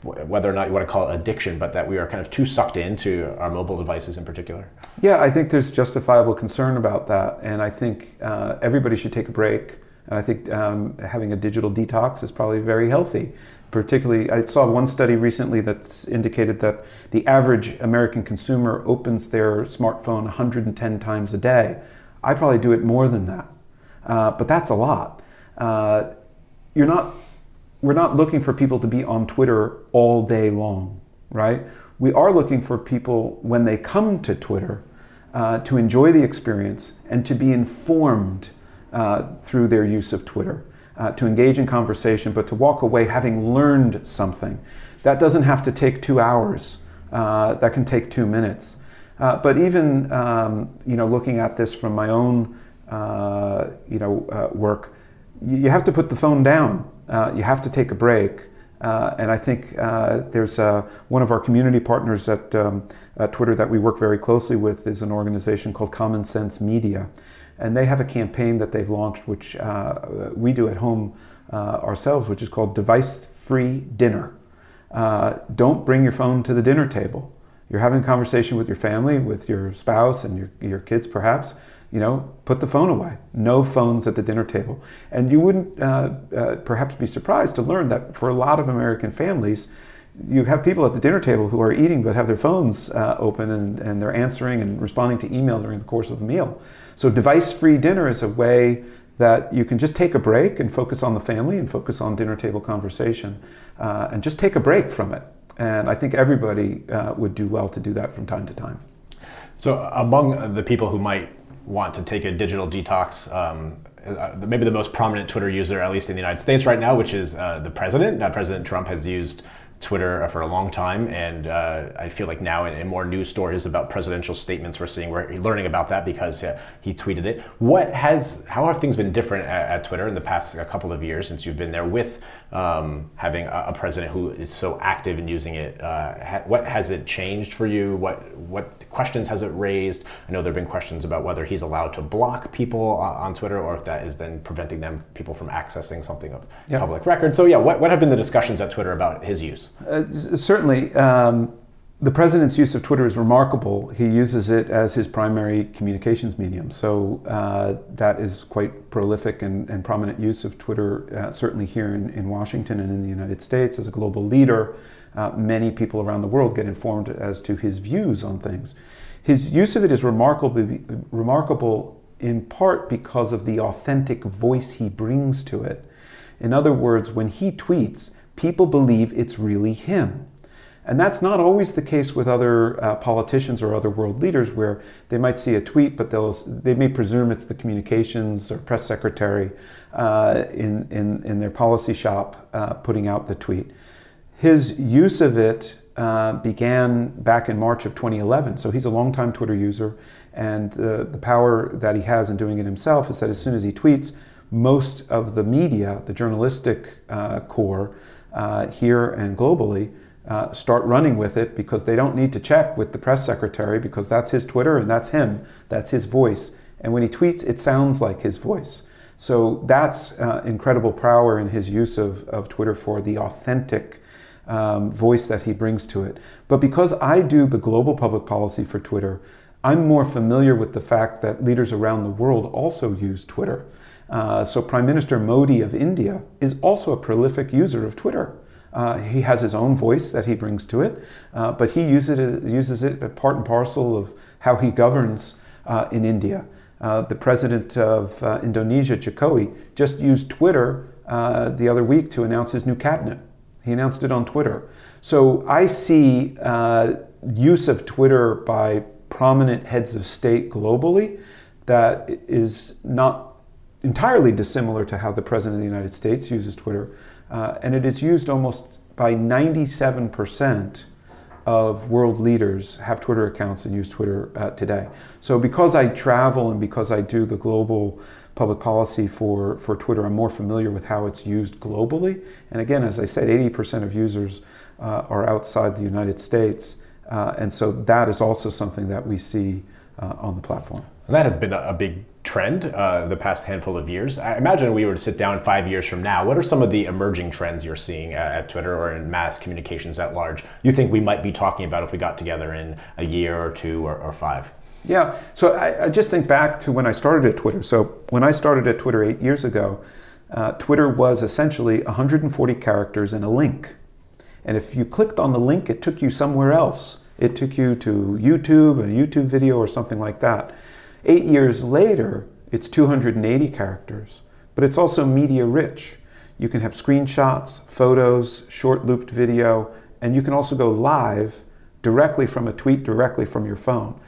whether or not you want to call it addiction, but that we are kind of too sucked into our mobile devices in particular? Yeah, I think there's justifiable concern about that, and I think uh, everybody should take a break. And I think um, having a digital detox is probably very healthy. Particularly, I saw one study recently that's indicated that the average American consumer opens their smartphone 110 times a day. I probably do it more than that, uh, but that's a lot. Uh, you're not we're not looking for people to be on Twitter all day long, right? We are looking for people when they come to Twitter uh, to enjoy the experience and to be informed uh, through their use of Twitter, uh, to engage in conversation, but to walk away having learned something. That doesn't have to take two hours. Uh, that can take two minutes. Uh, but even um, you know, looking at this from my own uh, you know work, you have to put the phone down uh, you have to take a break. Uh, and I think uh, there's uh, one of our community partners at, um, at, Twitter that we work very closely with is an organization called Common Sense Media. And they have a campaign that they've launched, which uh, we do at home uh, ourselves, which is called Device Free Dinner. don't bring your phone to the dinner table. You're having a conversation with your family, with your spouse and your, your kids perhaps you know, put the phone away. No phones at the dinner table. And you wouldn't uh, uh, perhaps be surprised to learn that for a lot of American families, you have people at the dinner table who are eating but have their phones uh, open and, and they're answering and responding to email during the course of the meal. So, device free dinner is a way that you can just take a break and focus on the family and focus on dinner table conversation uh, and just take a break from it. And I think everybody uh, would do well to do that from time to time. So, among the people who might want to take a digital detox, um, uh, maybe the most prominent Twitter user, at least in the United States right now, which is uh, the president. Uh, president Trump has used Twitter for a long time, and uh, I feel like now in, in, more news stories about presidential statements, we're seeing we're learning about that because uh, he tweeted it. What has how have things been different at, at Twitter in the past couple of years since you've been there with um, having a, a, president who is so active in using it? Uh, ha, what has it changed for you? What what questions has it raised? I know there have been questions about whether he's allowed to block people on Twitter or if that is then preventing them people from accessing something of yeah. public record. So yeah, what what have been the discussions at Twitter about his use? Uh, certainly, um, the president's use of Twitter is remarkable. He uses it as his primary communications medium. So uh, that is quite prolific and, and prominent use of Twitter, uh, certainly here in, in, Washington and in the United States. As a global leader, uh, many people around the world get informed as to his views on things. His use of it is remarkable, remarkable in part because of the authentic voice he brings to it. In other words, when he tweets, people believe it's really him. And that's not always the case with other uh, politicians or other world leaders, where they might see a tweet, but they'll, they may presume it's the communications or press secretary uh, in, in, in their policy shop uh, putting out the tweet. His use of it uh, began back in March of 2011, so he's a longtime Twitter user, and the, power that he has in doing it himself is that as soon as he tweets, most of the media, the journalistic uh, corps, uh, here and globally uh, start running with it because they don't need to check with the press secretary because that's his Twitter and that's him, that's his voice. And when he tweets, it sounds like his voice. So that's uh, incredible power in his use of, of Twitter for the authentic um, voice that he brings to it. But because I do the global public policy for Twitter, I'm more familiar with the fact that leaders around the world also use Twitter. Uh, so, Prime Minister Modi of India is also a prolific user of Twitter. Uh, he has his own voice that he brings to it, uh, but he uses it, uses it part and parcel of how he governs uh, in India. Uh, the president of uh, Indonesia, Jokowi, just used Twitter the other week to announce his new cabinet. He announced it on Twitter. So I see use of Twitter by prominent heads of state globally that is not entirely dissimilar to how the President of the United States uses Twitter. Uh, and it is used almost by 97% of world leaders have Twitter accounts and use Twitter uh, today. So because I travel and because I do the global public policy for, for Twitter, I'm more familiar with how it's used globally. And again, as I said, 80% of users uh, are outside the United States. Uh, and so that is also something that we see uh, on the platform. And that has been a big trend uh, the past handful of years. I imagine we were to sit down five years from now. What are some of the emerging trends you're seeing at, at Twitter or in mass communications at large? You think we might be talking about if we got together in a year or two or, or five? Yeah, so I, I, just think back to when I started at Twitter. So when I started at Twitter eight years ago, uh, Twitter was essentially 140 characters and a link. And if you clicked on the link, it took you somewhere else. It took you to YouTube, a YouTube video, or something like that. Eight years later, it's 280 characters, but it's also media rich. You can have screenshots, photos, short looped video, and you can also go live directly from a tweet, directly from your phone.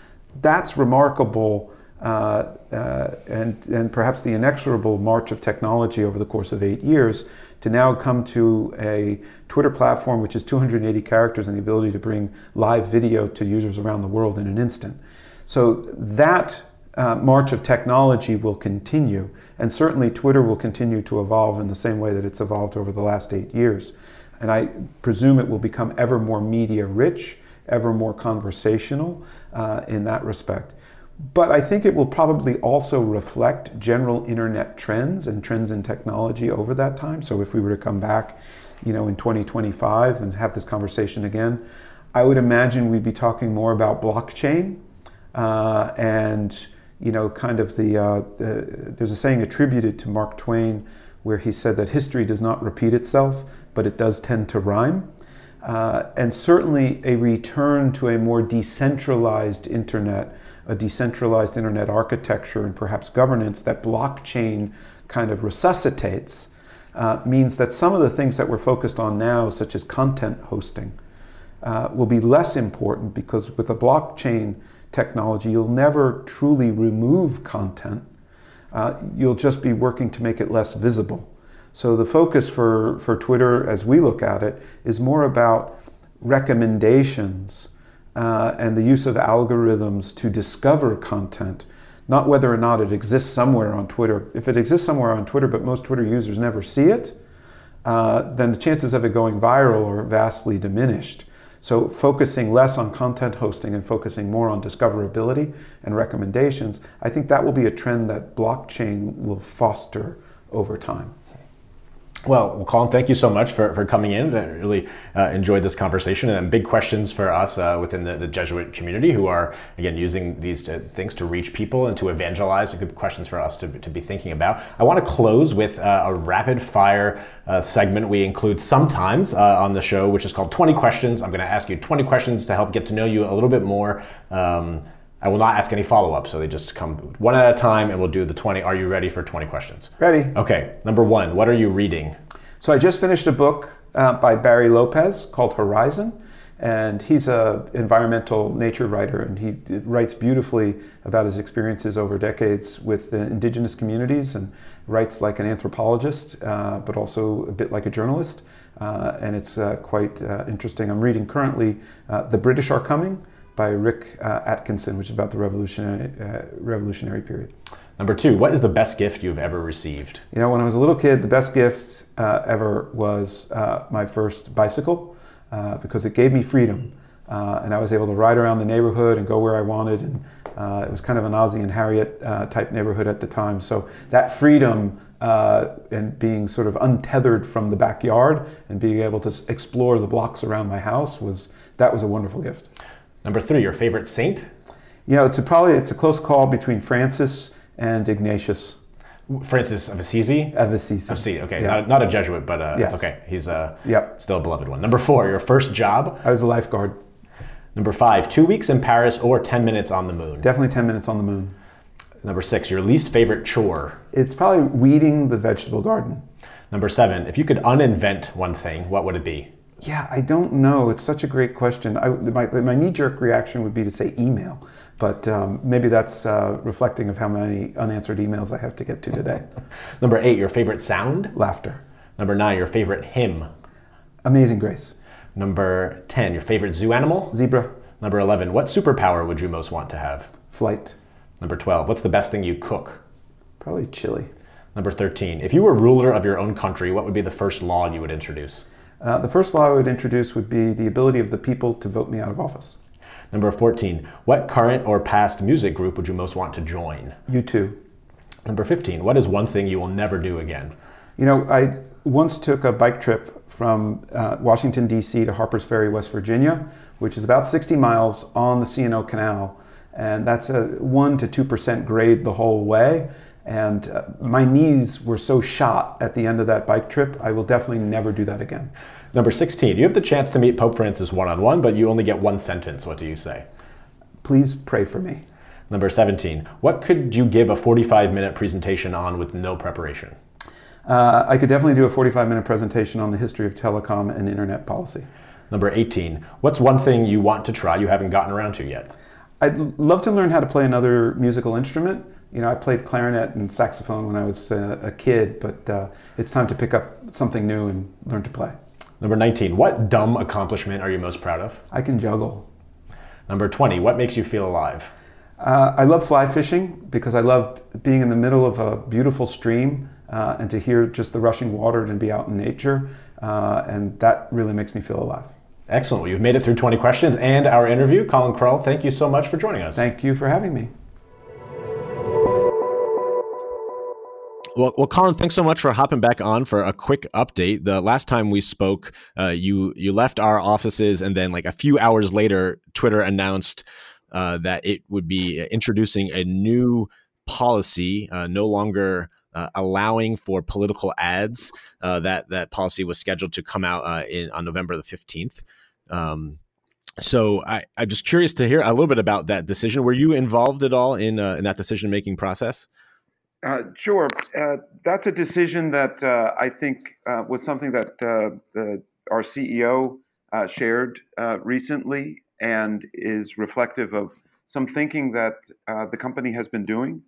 That's remarkable uh, uh, and, and perhaps the inexorable march of technology over the course of eight years to now come to a Twitter platform which is 280 characters and the ability to bring live video to users around the world in an instant. So that uh, march of technology will continue, and certainly Twitter will continue to evolve in the same way that it's evolved over the last eight years. And I presume it will become ever more media rich, ever more conversational uh, in that respect. But I think it will probably also reflect general internet trends and trends in technology over that time. So if we were to come back, you know, in 2025 and have this conversation again, I would imagine we'd be talking more about blockchain uh, and you know, kind of the, uh, the, there's a saying attributed to Mark Twain where he said that history does not repeat itself, but it does tend to rhyme. Uh, and certainly a return to a more decentralized internet a decentralized internet architecture and perhaps governance that blockchain kind of resuscitates uh, means that some of the things that we're focused on now, such as content hosting, uh, will be less important because with a blockchain technology, you'll never truly remove content. Uh, you'll just be working to make it less visible. So the focus for, for Twitter, as we look at it, is more about recommendations uh, and the use of algorithms to discover content, not whether or not it exists somewhere on Twitter. If it exists somewhere on Twitter, but most Twitter users never see it, uh, then the chances of it going viral are vastly diminished. So, focusing less on content hosting and focusing more on discoverability and recommendations, I think that will be a trend that blockchain will foster over time. Well, Colin, thank you so much for, for coming in. I really uh, enjoyed this conversation and big questions for us uh, within the, the, Jesuit community who are, again, using these uh, things to reach people and to evangelize. Good questions for us to, to be thinking about. I want to close with uh, a rapid fire uh, segment we include sometimes uh, on the show, which is called 20 Questions. I'm going to ask you 20 questions to help get to know you a little bit more. Um, I will not ask any follow up, so they just come one at a time and we'll do the 20. Are you ready for 20 questions? Ready. Okay, number one, what are you reading? So I just finished a book uh, by Barry Lopez called Horizon. And he's a environmental nature writer, and he writes beautifully about his experiences over decades with the indigenous communities, and writes like an anthropologist, uh, but also a bit like a journalist. Uh, and it's uh, quite uh, interesting. I'm reading currently uh, "The British Are Coming" by Rick uh, Atkinson, which is about the revolutionary revolutionary period. Number two, what is the best gift you've ever received? You know, when I was a little kid, the best gift uh, ever was uh, my first bicycle uh, because it gave me freedom. Uh, and I was able to ride around the neighborhood and go where I wanted. And uh, it was kind of an Ozzie and Harriet uh, type neighborhood at the time. So that freedom and being sort of untethered from the backyard and being able to explore the blocks around my house was that was a wonderful gift. Number three, your favorite saint? You know, it's a, probably it's a close call between Francis and Ignatius. Francis of Assisi. Of Assisi. Assisi. Okay, Yeah. not, not a Jesuit, but uh, Yes. it's okay. He's uh, Yep. still a beloved one. Number four, your first job. I was a lifeguard. Number five, two weeks in Paris or ten minutes on the moon. Definitely 10 minutes on the moon. Number six, your least favorite chore. It's probably weeding the vegetable garden. Number seven, if you could uninvent one thing, what would it be? Yeah, I don't know. It's such a great question. I, my my knee jerk reaction would be to say email, but um, maybe that's uh, reflecting of how many unanswered emails I have to get to today. <laughs> Number eight, your favorite sound. Laughter. Number nine, your favorite hymn. Amazing grace. Number 10, your favorite zoo animal. Zebra. Number 11, what superpower would you most want to have? Flight. Number 12, what's the best thing you cook? Probably chili. Number 13, if you were ruler of your own country, what would be the first law you would introduce? Uh, the first law I would introduce would be the ability of the people to vote me out of office. Number 14, what current or past music group would you most want to join? U2. Number 15, what is one thing you will never do again? You know, I once took a bike trip from uh, Washington, D.C. to Harpers Ferry, West Virginia, which is about 60 miles on the C&O Canal. And that's a 1% to 2% grade the whole way. And uh, my knees were so shot at the end of that bike trip, I will definitely never do that again. Number 16, you have the chance to meet Pope Francis one on one, but you only get one sentence. What do you say? Please pray for me. Number 17, what could you give a 45 minute presentation on with no preparation? Uh, I could definitely do a 45 minute presentation on the history of telecom and internet policy. Number 18, what's one thing you want to try you haven't gotten around to yet? I'd love to learn how to play another musical instrument. You know, I played clarinet and saxophone when I was uh, a kid, but uh, it's time to pick up something new and learn to play. Number 19, what dumb accomplishment are you most proud of? I can juggle. Number 20, what makes you feel alive? Uh, I love fly fishing because I love being in the middle of a beautiful stream uh, and to hear just the rushing water and be out in nature. Uh, and that really makes me feel alive. Excellent. Well, you've made it through 20 questions and our interview. Colin Crowell, thank you so much for joining us. Thank you for having me. Well, well, Colin, thanks so much for hopping back on for a quick update. The last time we spoke, uh, you you left our offices, and then like a few hours later, Twitter announced uh, that it would be introducing a new policy, uh, no longer uh, allowing for political ads. Uh, that that policy was scheduled to come out uh, in on November the fifteenth. Um, so I, I'm just curious to hear a little bit about that decision. Were you involved at all in uh, in that decision making process? Uh, sure. Uh, that's a decision that uh, I think uh, was something that uh, the, our CEO uh, shared recently and is reflective of some thinking that the company has been doing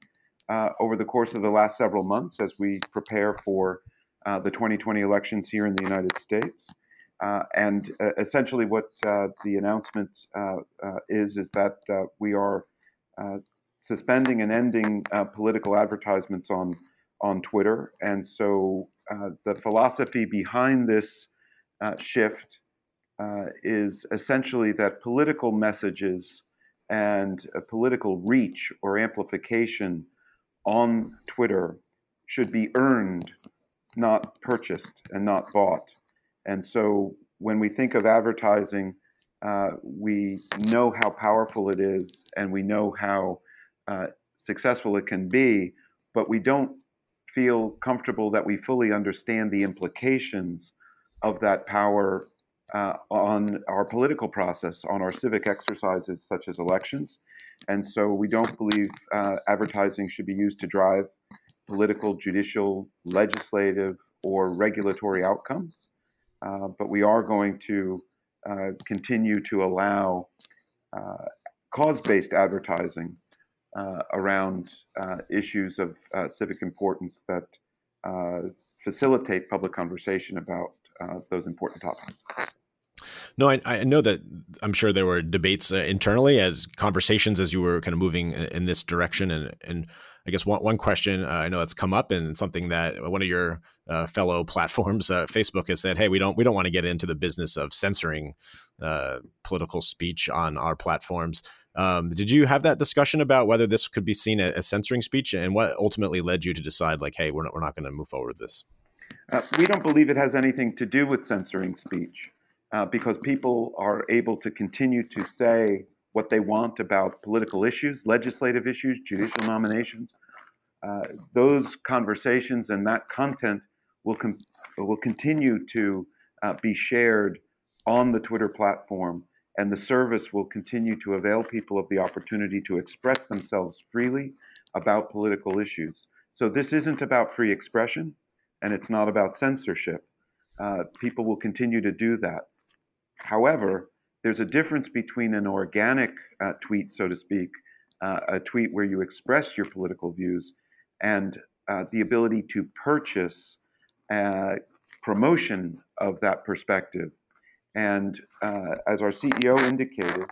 over the course of the last several months as we prepare for the 2020 elections here in the United States. And essentially, what the announcement is is that we are suspending and ending uh, political advertisements on on Twitter. And so uh, the philosophy behind this uh, shift uh, is essentially that political messages and political reach or amplification on Twitter should be earned, not purchased and not bought. And so when we think of advertising, uh, we know how powerful it is and we know how uh, successful it can be, but we don't feel comfortable that we fully understand the implications of that power uh, on our political process, on our civic exercises such as elections. And so we don't believe uh, advertising should be used to drive political, judicial, legislative, or regulatory outcomes. Uh, but we are going to uh, continue to allow uh, cause based advertising around uh, issues of uh, civic importance that uh, facilitate public conversation about uh, those important topics. No, I, I know that I'm sure there were debates uh, internally as conversations as you were kind of moving in, in this direction. And, and I guess one, one question uh, I know that's come up and something that one of your uh, fellow <laughs> platforms, uh, Facebook, has said, "Hey, we don't we don't want to get into the business of censoring uh, political speech on our platforms." Um, did you have that discussion about whether this could be seen as censoring speech, and what ultimately led you to decide, like, "Hey, we're not, we're not going to move forward with this"? Uh, we don't believe it has anything to do with censoring speech uh, because people are able to continue to say what they want about political issues, legislative issues, judicial nominations. Uh, those conversations and that content will com- will continue to uh, be shared on the Twitter platform, and the service will continue to avail people of the opportunity to express themselves freely about political issues. So this isn't about free expression, and it's not about censorship. Uh, people will continue to do that. However, there's a difference between an organic uh, tweet, so to speak, uh, a tweet where you express your political views, and uh, the ability to purchase uh, promotion of that perspective. And uh, as our CEO indicated,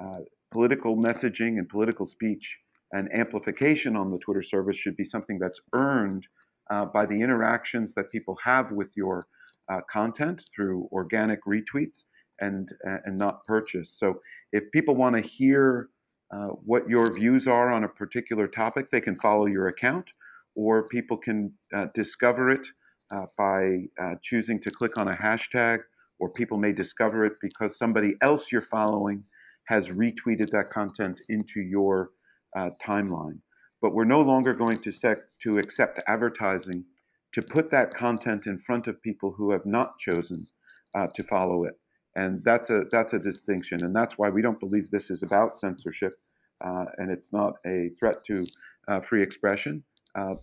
uh, political messaging and political speech and amplification on the Twitter service should be something that's earned uh, by the interactions that people have with your uh, content through organic retweets and uh, and not purchased. So if people want to hear uh, what your views are on a particular topic, they can follow your account, or people can discover it uh, by uh, choosing to click on a hashtag, or people may discover it because somebody else you're following has retweeted that content into your uh, timeline. But we're no longer going to, to accept advertising to put that content in front of people who have not chosen uh, to follow it. And that's a, that's a distinction. And that's why we don't believe this is about censorship uh, and it's not a threat to uh, free expression,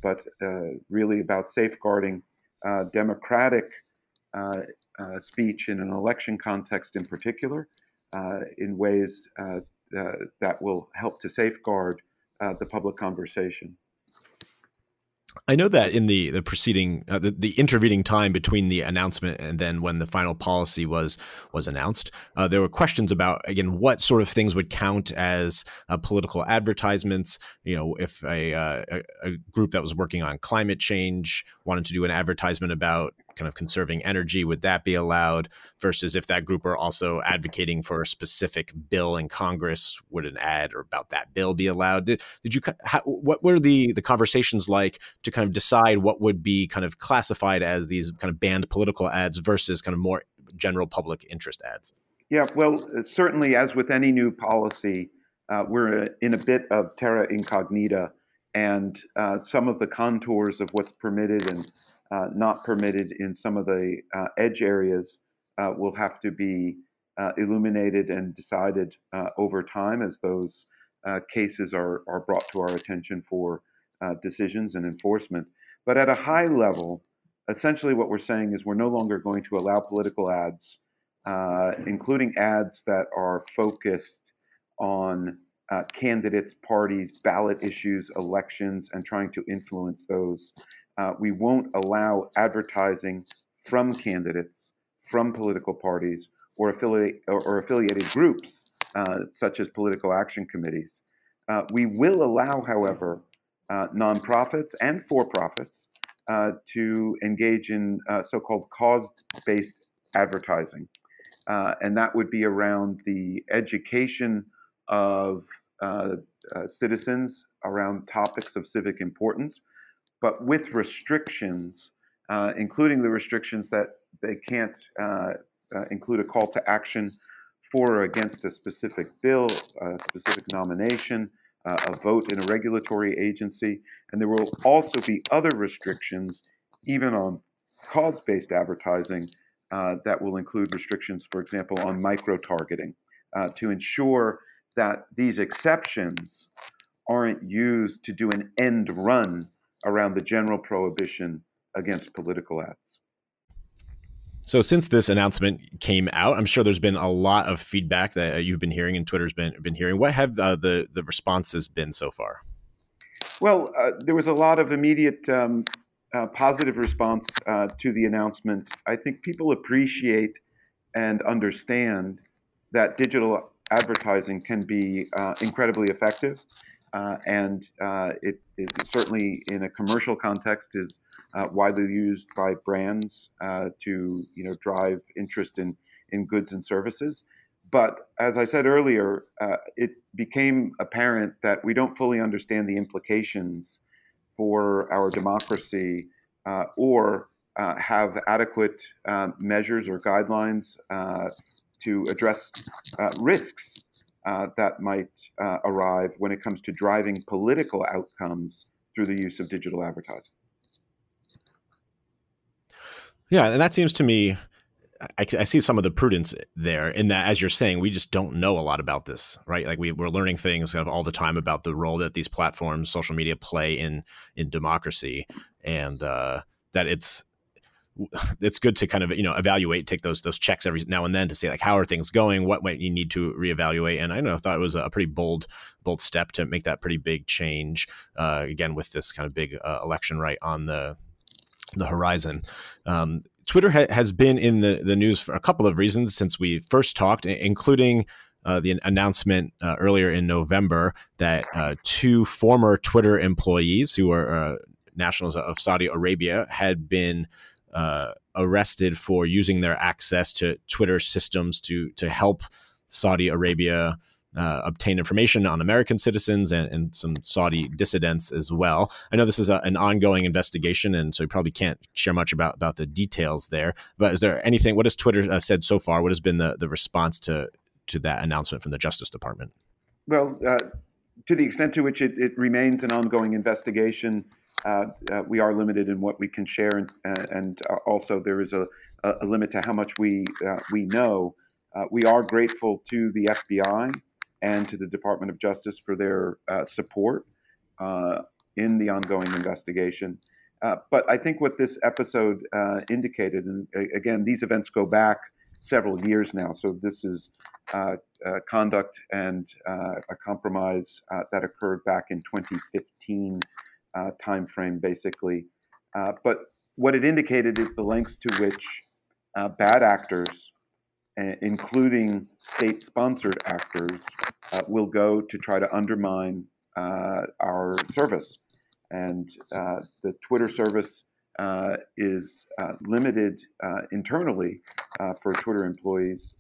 but really about safeguarding uh, democratic uh, uh, speech in an election context in particular in ways that will help to safeguard the public conversation. I know that in the the preceding uh, the, the intervening time between the announcement and then when the final policy was was announced, uh, there were questions about again what sort of things would count as uh, political advertisements. You know, if a, uh, a, a group that was working on climate change wanted to do an advertisement about kind of conserving energy, would that be allowed? Versus if that group are also advocating for a specific bill in Congress, would an ad or about that bill be allowed? Did, did you how, what were the the conversations like to kind of decide what would be kind of classified as these kind of banned political ads versus kind of more general public interest ads? Yeah, well, certainly as with any new policy, uh, we're in a bit of terra incognita and uh, some of the contours of what's permitted and uh, not permitted in some of the uh, edge areas uh, will have to be uh, illuminated and decided uh, over time as those cases are, are brought to our attention for decisions and enforcement. But at a high level, essentially what we're saying is we're no longer going to allow political ads, including ads that are focused on uh, candidates, parties, ballot issues, elections, and trying to influence those. Uh, we won't allow advertising from candidates, from political parties, or, affiliate, or, or affiliated groups, uh, such as political action committees. Uh, we will allow, however, uh, nonprofits and for profits uh, to engage in so called cause based advertising. and that would be around the education of citizens around topics of civic importance, but with restrictions, uh, including the restrictions that they can't include a call to action for or against a specific bill, a specific nomination, uh, a vote in a regulatory agency. And there will also be other restrictions, even on cause based advertising, uh, that will include restrictions, for example, on micro targeting uh, to ensure that these exceptions aren't used to do an end run around the general prohibition against political ads. So since this announcement came out, I'm sure there's been a lot of feedback that you've been hearing and Twitter's been been hearing. What have uh, the the responses been so far? Well, uh, there was a lot of immediate um, uh, positive response uh, to the announcement. I think people appreciate and understand that digital advertising can be uh, incredibly effective, uh, and uh, it, it, certainly in a commercial context is uh, widely used by brands uh, to you know drive interest in in goods and services. But as I said earlier, it became apparent that we don't fully understand the implications for our democracy or have adequate measures or guidelines to address uh, risks uh, that might uh, arrive when it comes to driving political outcomes through the use of digital advertising. Yeah, and that seems to me, I, I, see some of the prudence there in that, as you're saying, we just don't know a lot about this, right? Like we, we're learning things kind of all the time about the role that these platforms, social media, play in in democracy, and uh, that it's it's good to kind of you know evaluate, take those those checks every now and then to see like how are things going, what might you need to reevaluate. And I know thought it was a pretty bold bold step to make that pretty big change. Uh, again, with this kind of big uh, election right on the the horizon. Um, Twitter ha- has been in the, the news for a couple of reasons since we first talked, including uh, the announcement uh, earlier in November that uh, two former Twitter employees who are uh, nationals of Saudi Arabia had been uh, arrested for using their access to Twitter systems to to help Saudi Arabia uh, obtain information on American citizens and, and, some Saudi dissidents as well. I know this is a, an ongoing investigation, and so you probably can't share much about, about the details there. But is there anything? What has Twitter uh, said so far? What has been the, the response to to that announcement from the Justice Department? Well, uh, to the extent to which it, it remains an ongoing investigation, uh, uh, we are limited in what we can share, and, uh, and also there is a, a, limit to how much we we know. we are grateful to the FBI and to the Department of Justice for their uh, support uh, in the ongoing investigation. Uh, but I think what this episode uh, indicated, and again, these events go back several years now, so this is uh, uh, conduct and a compromise that occurred back in 2015 timeframe, basically. but what it indicated is the lengths to which bad actors including state sponsored actors, uh, will go to try to undermine uh, our service. And uh, the Twitter service uh, is uh, limited uh, internally for Twitter employees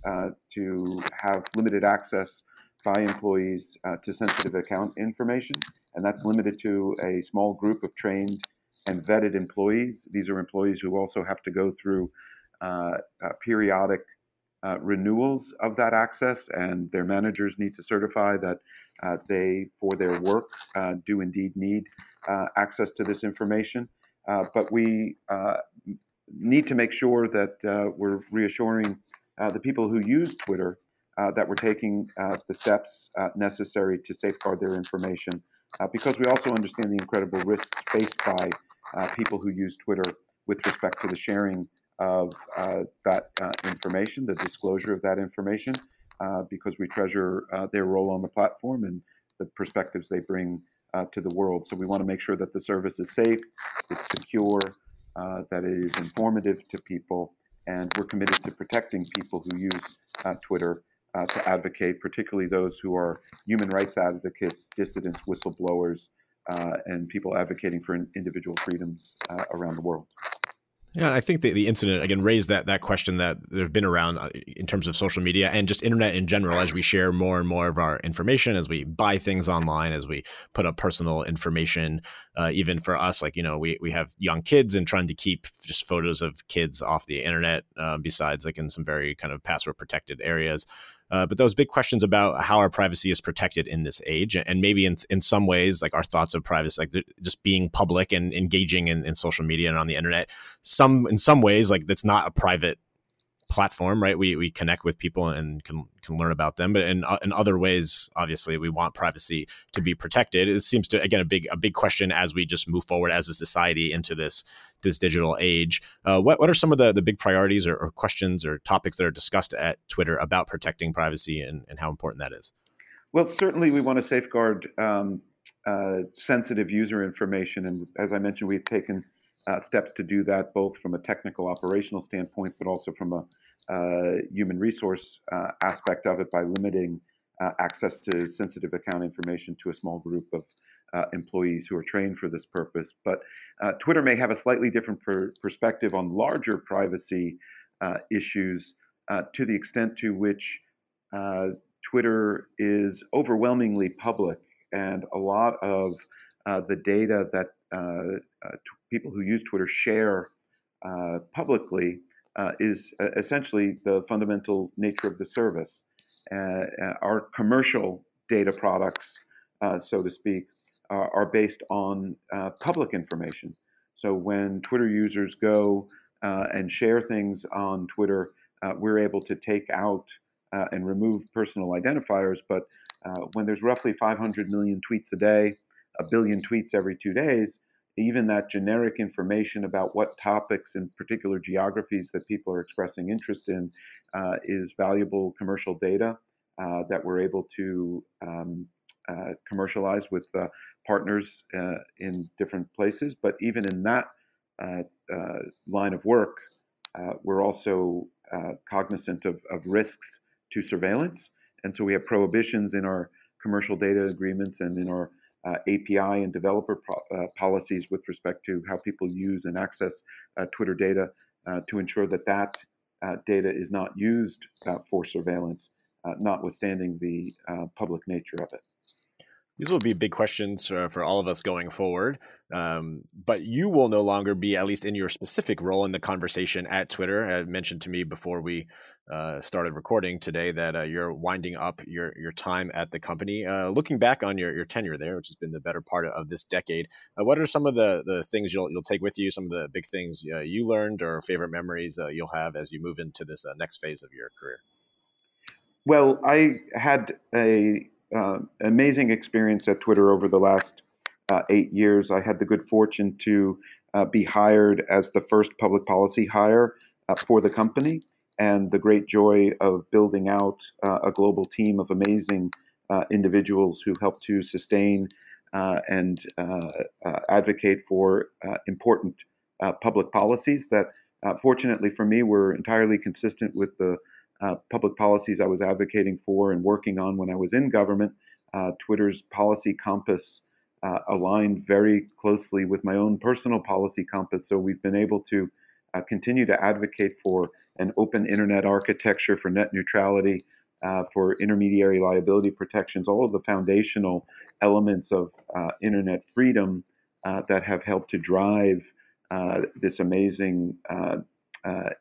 to have limited access by employees to sensitive account information. And that's limited to a small group of trained and vetted employees. These are employees who also have to go through periodic uh, renewals of that access, and their managers need to certify that uh, they, for their work, uh, do indeed need uh, access to this information. Uh, but we uh, need to make sure that we're reassuring the people who use Twitter that we're taking the steps necessary to safeguard their information, because we also understand the incredible risks faced by people who use Twitter with respect to the sharing of uh, that uh, information, the disclosure of that information, uh, because we treasure uh, their role on the platform and the perspectives they bring uh, to the world. So we want to make sure that the service is safe, it's secure, uh, that it is informative to people, and we're committed to protecting people who use Twitter to advocate, particularly those who are human rights advocates, dissidents, whistleblowers, and people advocating for individual freedoms around the world. Yeah, I think the, the incident again raised that that question that there have been around uh, in terms of social media and just internet in general as we share more and more of our information, as we buy things online, as we put up personal information. Uh, even for us, like you know, we we have young kids and trying to keep just photos of kids off the internet. Uh, besides, like in some very kind of password protected areas. Uh, but those big questions about how our privacy is protected in this age, and maybe in in some ways, like our thoughts of privacy, like just being public and engaging in, in social media and on the internet. Some in some ways, like that's not a private platform, right? We we connect with people and can can learn about them, but in uh, in other ways, obviously, we want privacy to be protected. It seems to again a big a big question as we just move forward as a society into this this digital age. Uh, what what are some of the the big priorities or, or, questions or topics that are discussed at Twitter about protecting privacy and, and how important that is? Well, certainly we want to safeguard um, uh, sensitive user information, and as I mentioned, we've taken uh, steps to do that, both from a technical operational standpoint, but also from a uh, human resource uh, aspect of it by limiting uh, access to sensitive account information to a small group of uh, employees who are trained for this purpose. But uh, Twitter may have a slightly different per- perspective on larger privacy issues to the extent to which Twitter is overwhelmingly public, and a lot of the data that people who use Twitter share uh, publicly uh, is uh, essentially the fundamental nature of the service. uh, uh our commercial data products, uh, so to speak, are based on public information. So when Twitter users go and share things on Twitter, we're able to take out and remove personal identifiers. But when there's roughly 500 million tweets a day, a billion tweets every two days, even that generic information about what topics in particular geographies that people are expressing interest in uh, is valuable commercial data uh, that we're able to um, uh, commercialize with uh, partners uh, in different places. But even in that uh, line of work, we're also cognizant of, of risks to surveillance. And so we have prohibitions in our commercial data agreements and in our uh, API and developer uh, policies with respect to how people use and access uh, Twitter data to ensure that that data is not used for surveillance, notwithstanding the public nature of it. These will be big questions uh, for all of us going forward. Um, but you will no longer be, at least in your specific role in the conversation at Twitter. I mentioned to me before we uh, started recording today that uh, you're winding up your your time at the company. Uh, looking back on your, your tenure there, which has been the better part of this decade, uh, what are some of the, the things you'll you'll take with you? Some of the big things uh, you learned or favorite memories you'll have as you move into this next phase of your career. Well, I had a uh, amazing experience at Twitter over the last uh, eight years. I had the good fortune to uh, be hired as the first public policy hire uh, for the company, and the great joy of building out uh, a global team of amazing uh, individuals who help to sustain and advocate for important public policies that, fortunately for me, were entirely consistent with the uh, public policies I was advocating for and working on when I was in government. Uh, Twitter's policy compass uh, aligned very closely with my own personal policy compass. So we've been able to uh, continue to advocate for an open internet architecture, for net neutrality, uh, for intermediary liability protections, all of the foundational elements of internet freedom that have helped to drive this amazing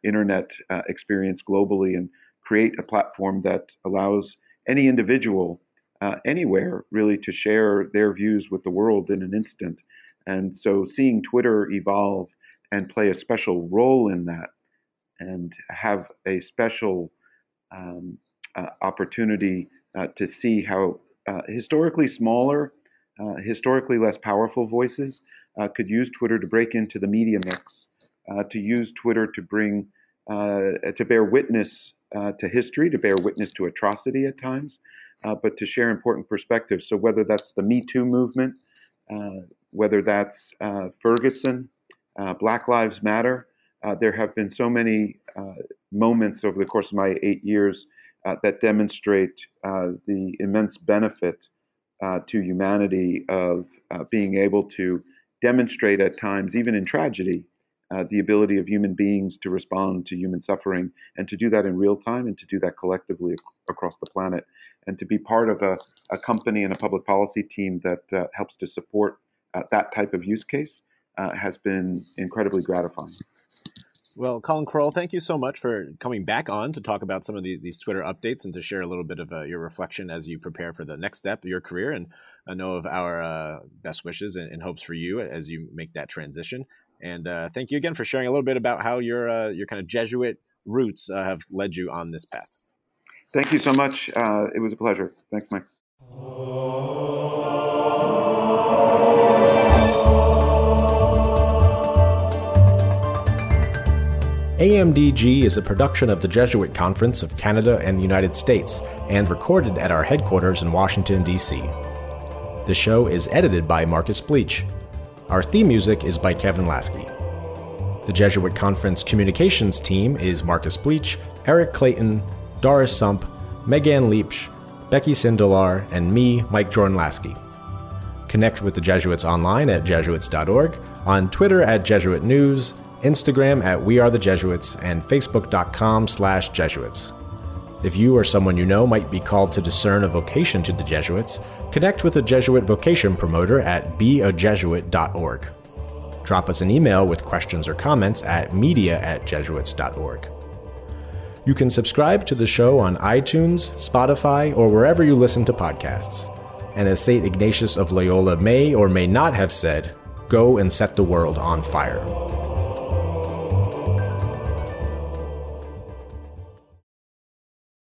internet experience globally and create a platform that allows any individual uh, anywhere really to share their views with the world in an instant. And so seeing Twitter evolve and play a special role in that and have a special um, uh, opportunity uh, to see how uh, historically smaller, uh, historically less powerful voices could use Twitter to break into the media mix, to use Twitter to bring, to bear witness uh, to history, to bear witness to atrocity at times, uh, but to share important perspectives. So whether that's the Me Too movement, uh, whether that's uh, Ferguson, uh, Black Lives Matter, there have been so many moments over the course of my eight years that demonstrate the immense benefit to humanity of being able to demonstrate at times, even in tragedy, uh, the ability of human beings to respond to human suffering and to do that in real time and to do that collectively ac- across the planet and to be part of a, a company and a public policy team that uh, helps to support uh, that type of use case uh, has been incredibly gratifying. Well, Colin Crowell, thank you so much for coming back on to talk about some of the, these Twitter updates and to share a little bit of uh, your reflection as you prepare for the next step of your career. And I know of our uh, best wishes and, and, hopes for you as you make that transition. And uh, thank you again for sharing a little bit about how your uh, your kind of Jesuit roots uh, have led you on this path. Thank you so much. Uh, it was a pleasure. Thanks, Mike. AMDG is a production of the Jesuit Conference of Canada and the United States and recorded at our headquarters in Washington, D.C. The show is edited by Marcus Bleach. Our theme music is by Kevin Laskey. The Jesuit Conference communications team is Marcus Bleach, Eric Clayton, Doris Sump, Megan Leach, Becky Sindelar, and me, Mike Jordan Laskey. Connect with the Jesuits online at jesuits.org, on Twitter at Jesuit News, Instagram at We Are the Jesuits, and Facebook.com slash Jesuits. If you or someone you know might be called to discern a vocation to the Jesuits, connect with a Jesuit vocation promoter at beajesuit.org. Drop us an email with questions or comments at media at jesuits.org. You can subscribe to the show on iTunes, Spotify, or wherever you listen to podcasts. And as St. Ignatius of Loyola may or may not have said, go and set the world on fire.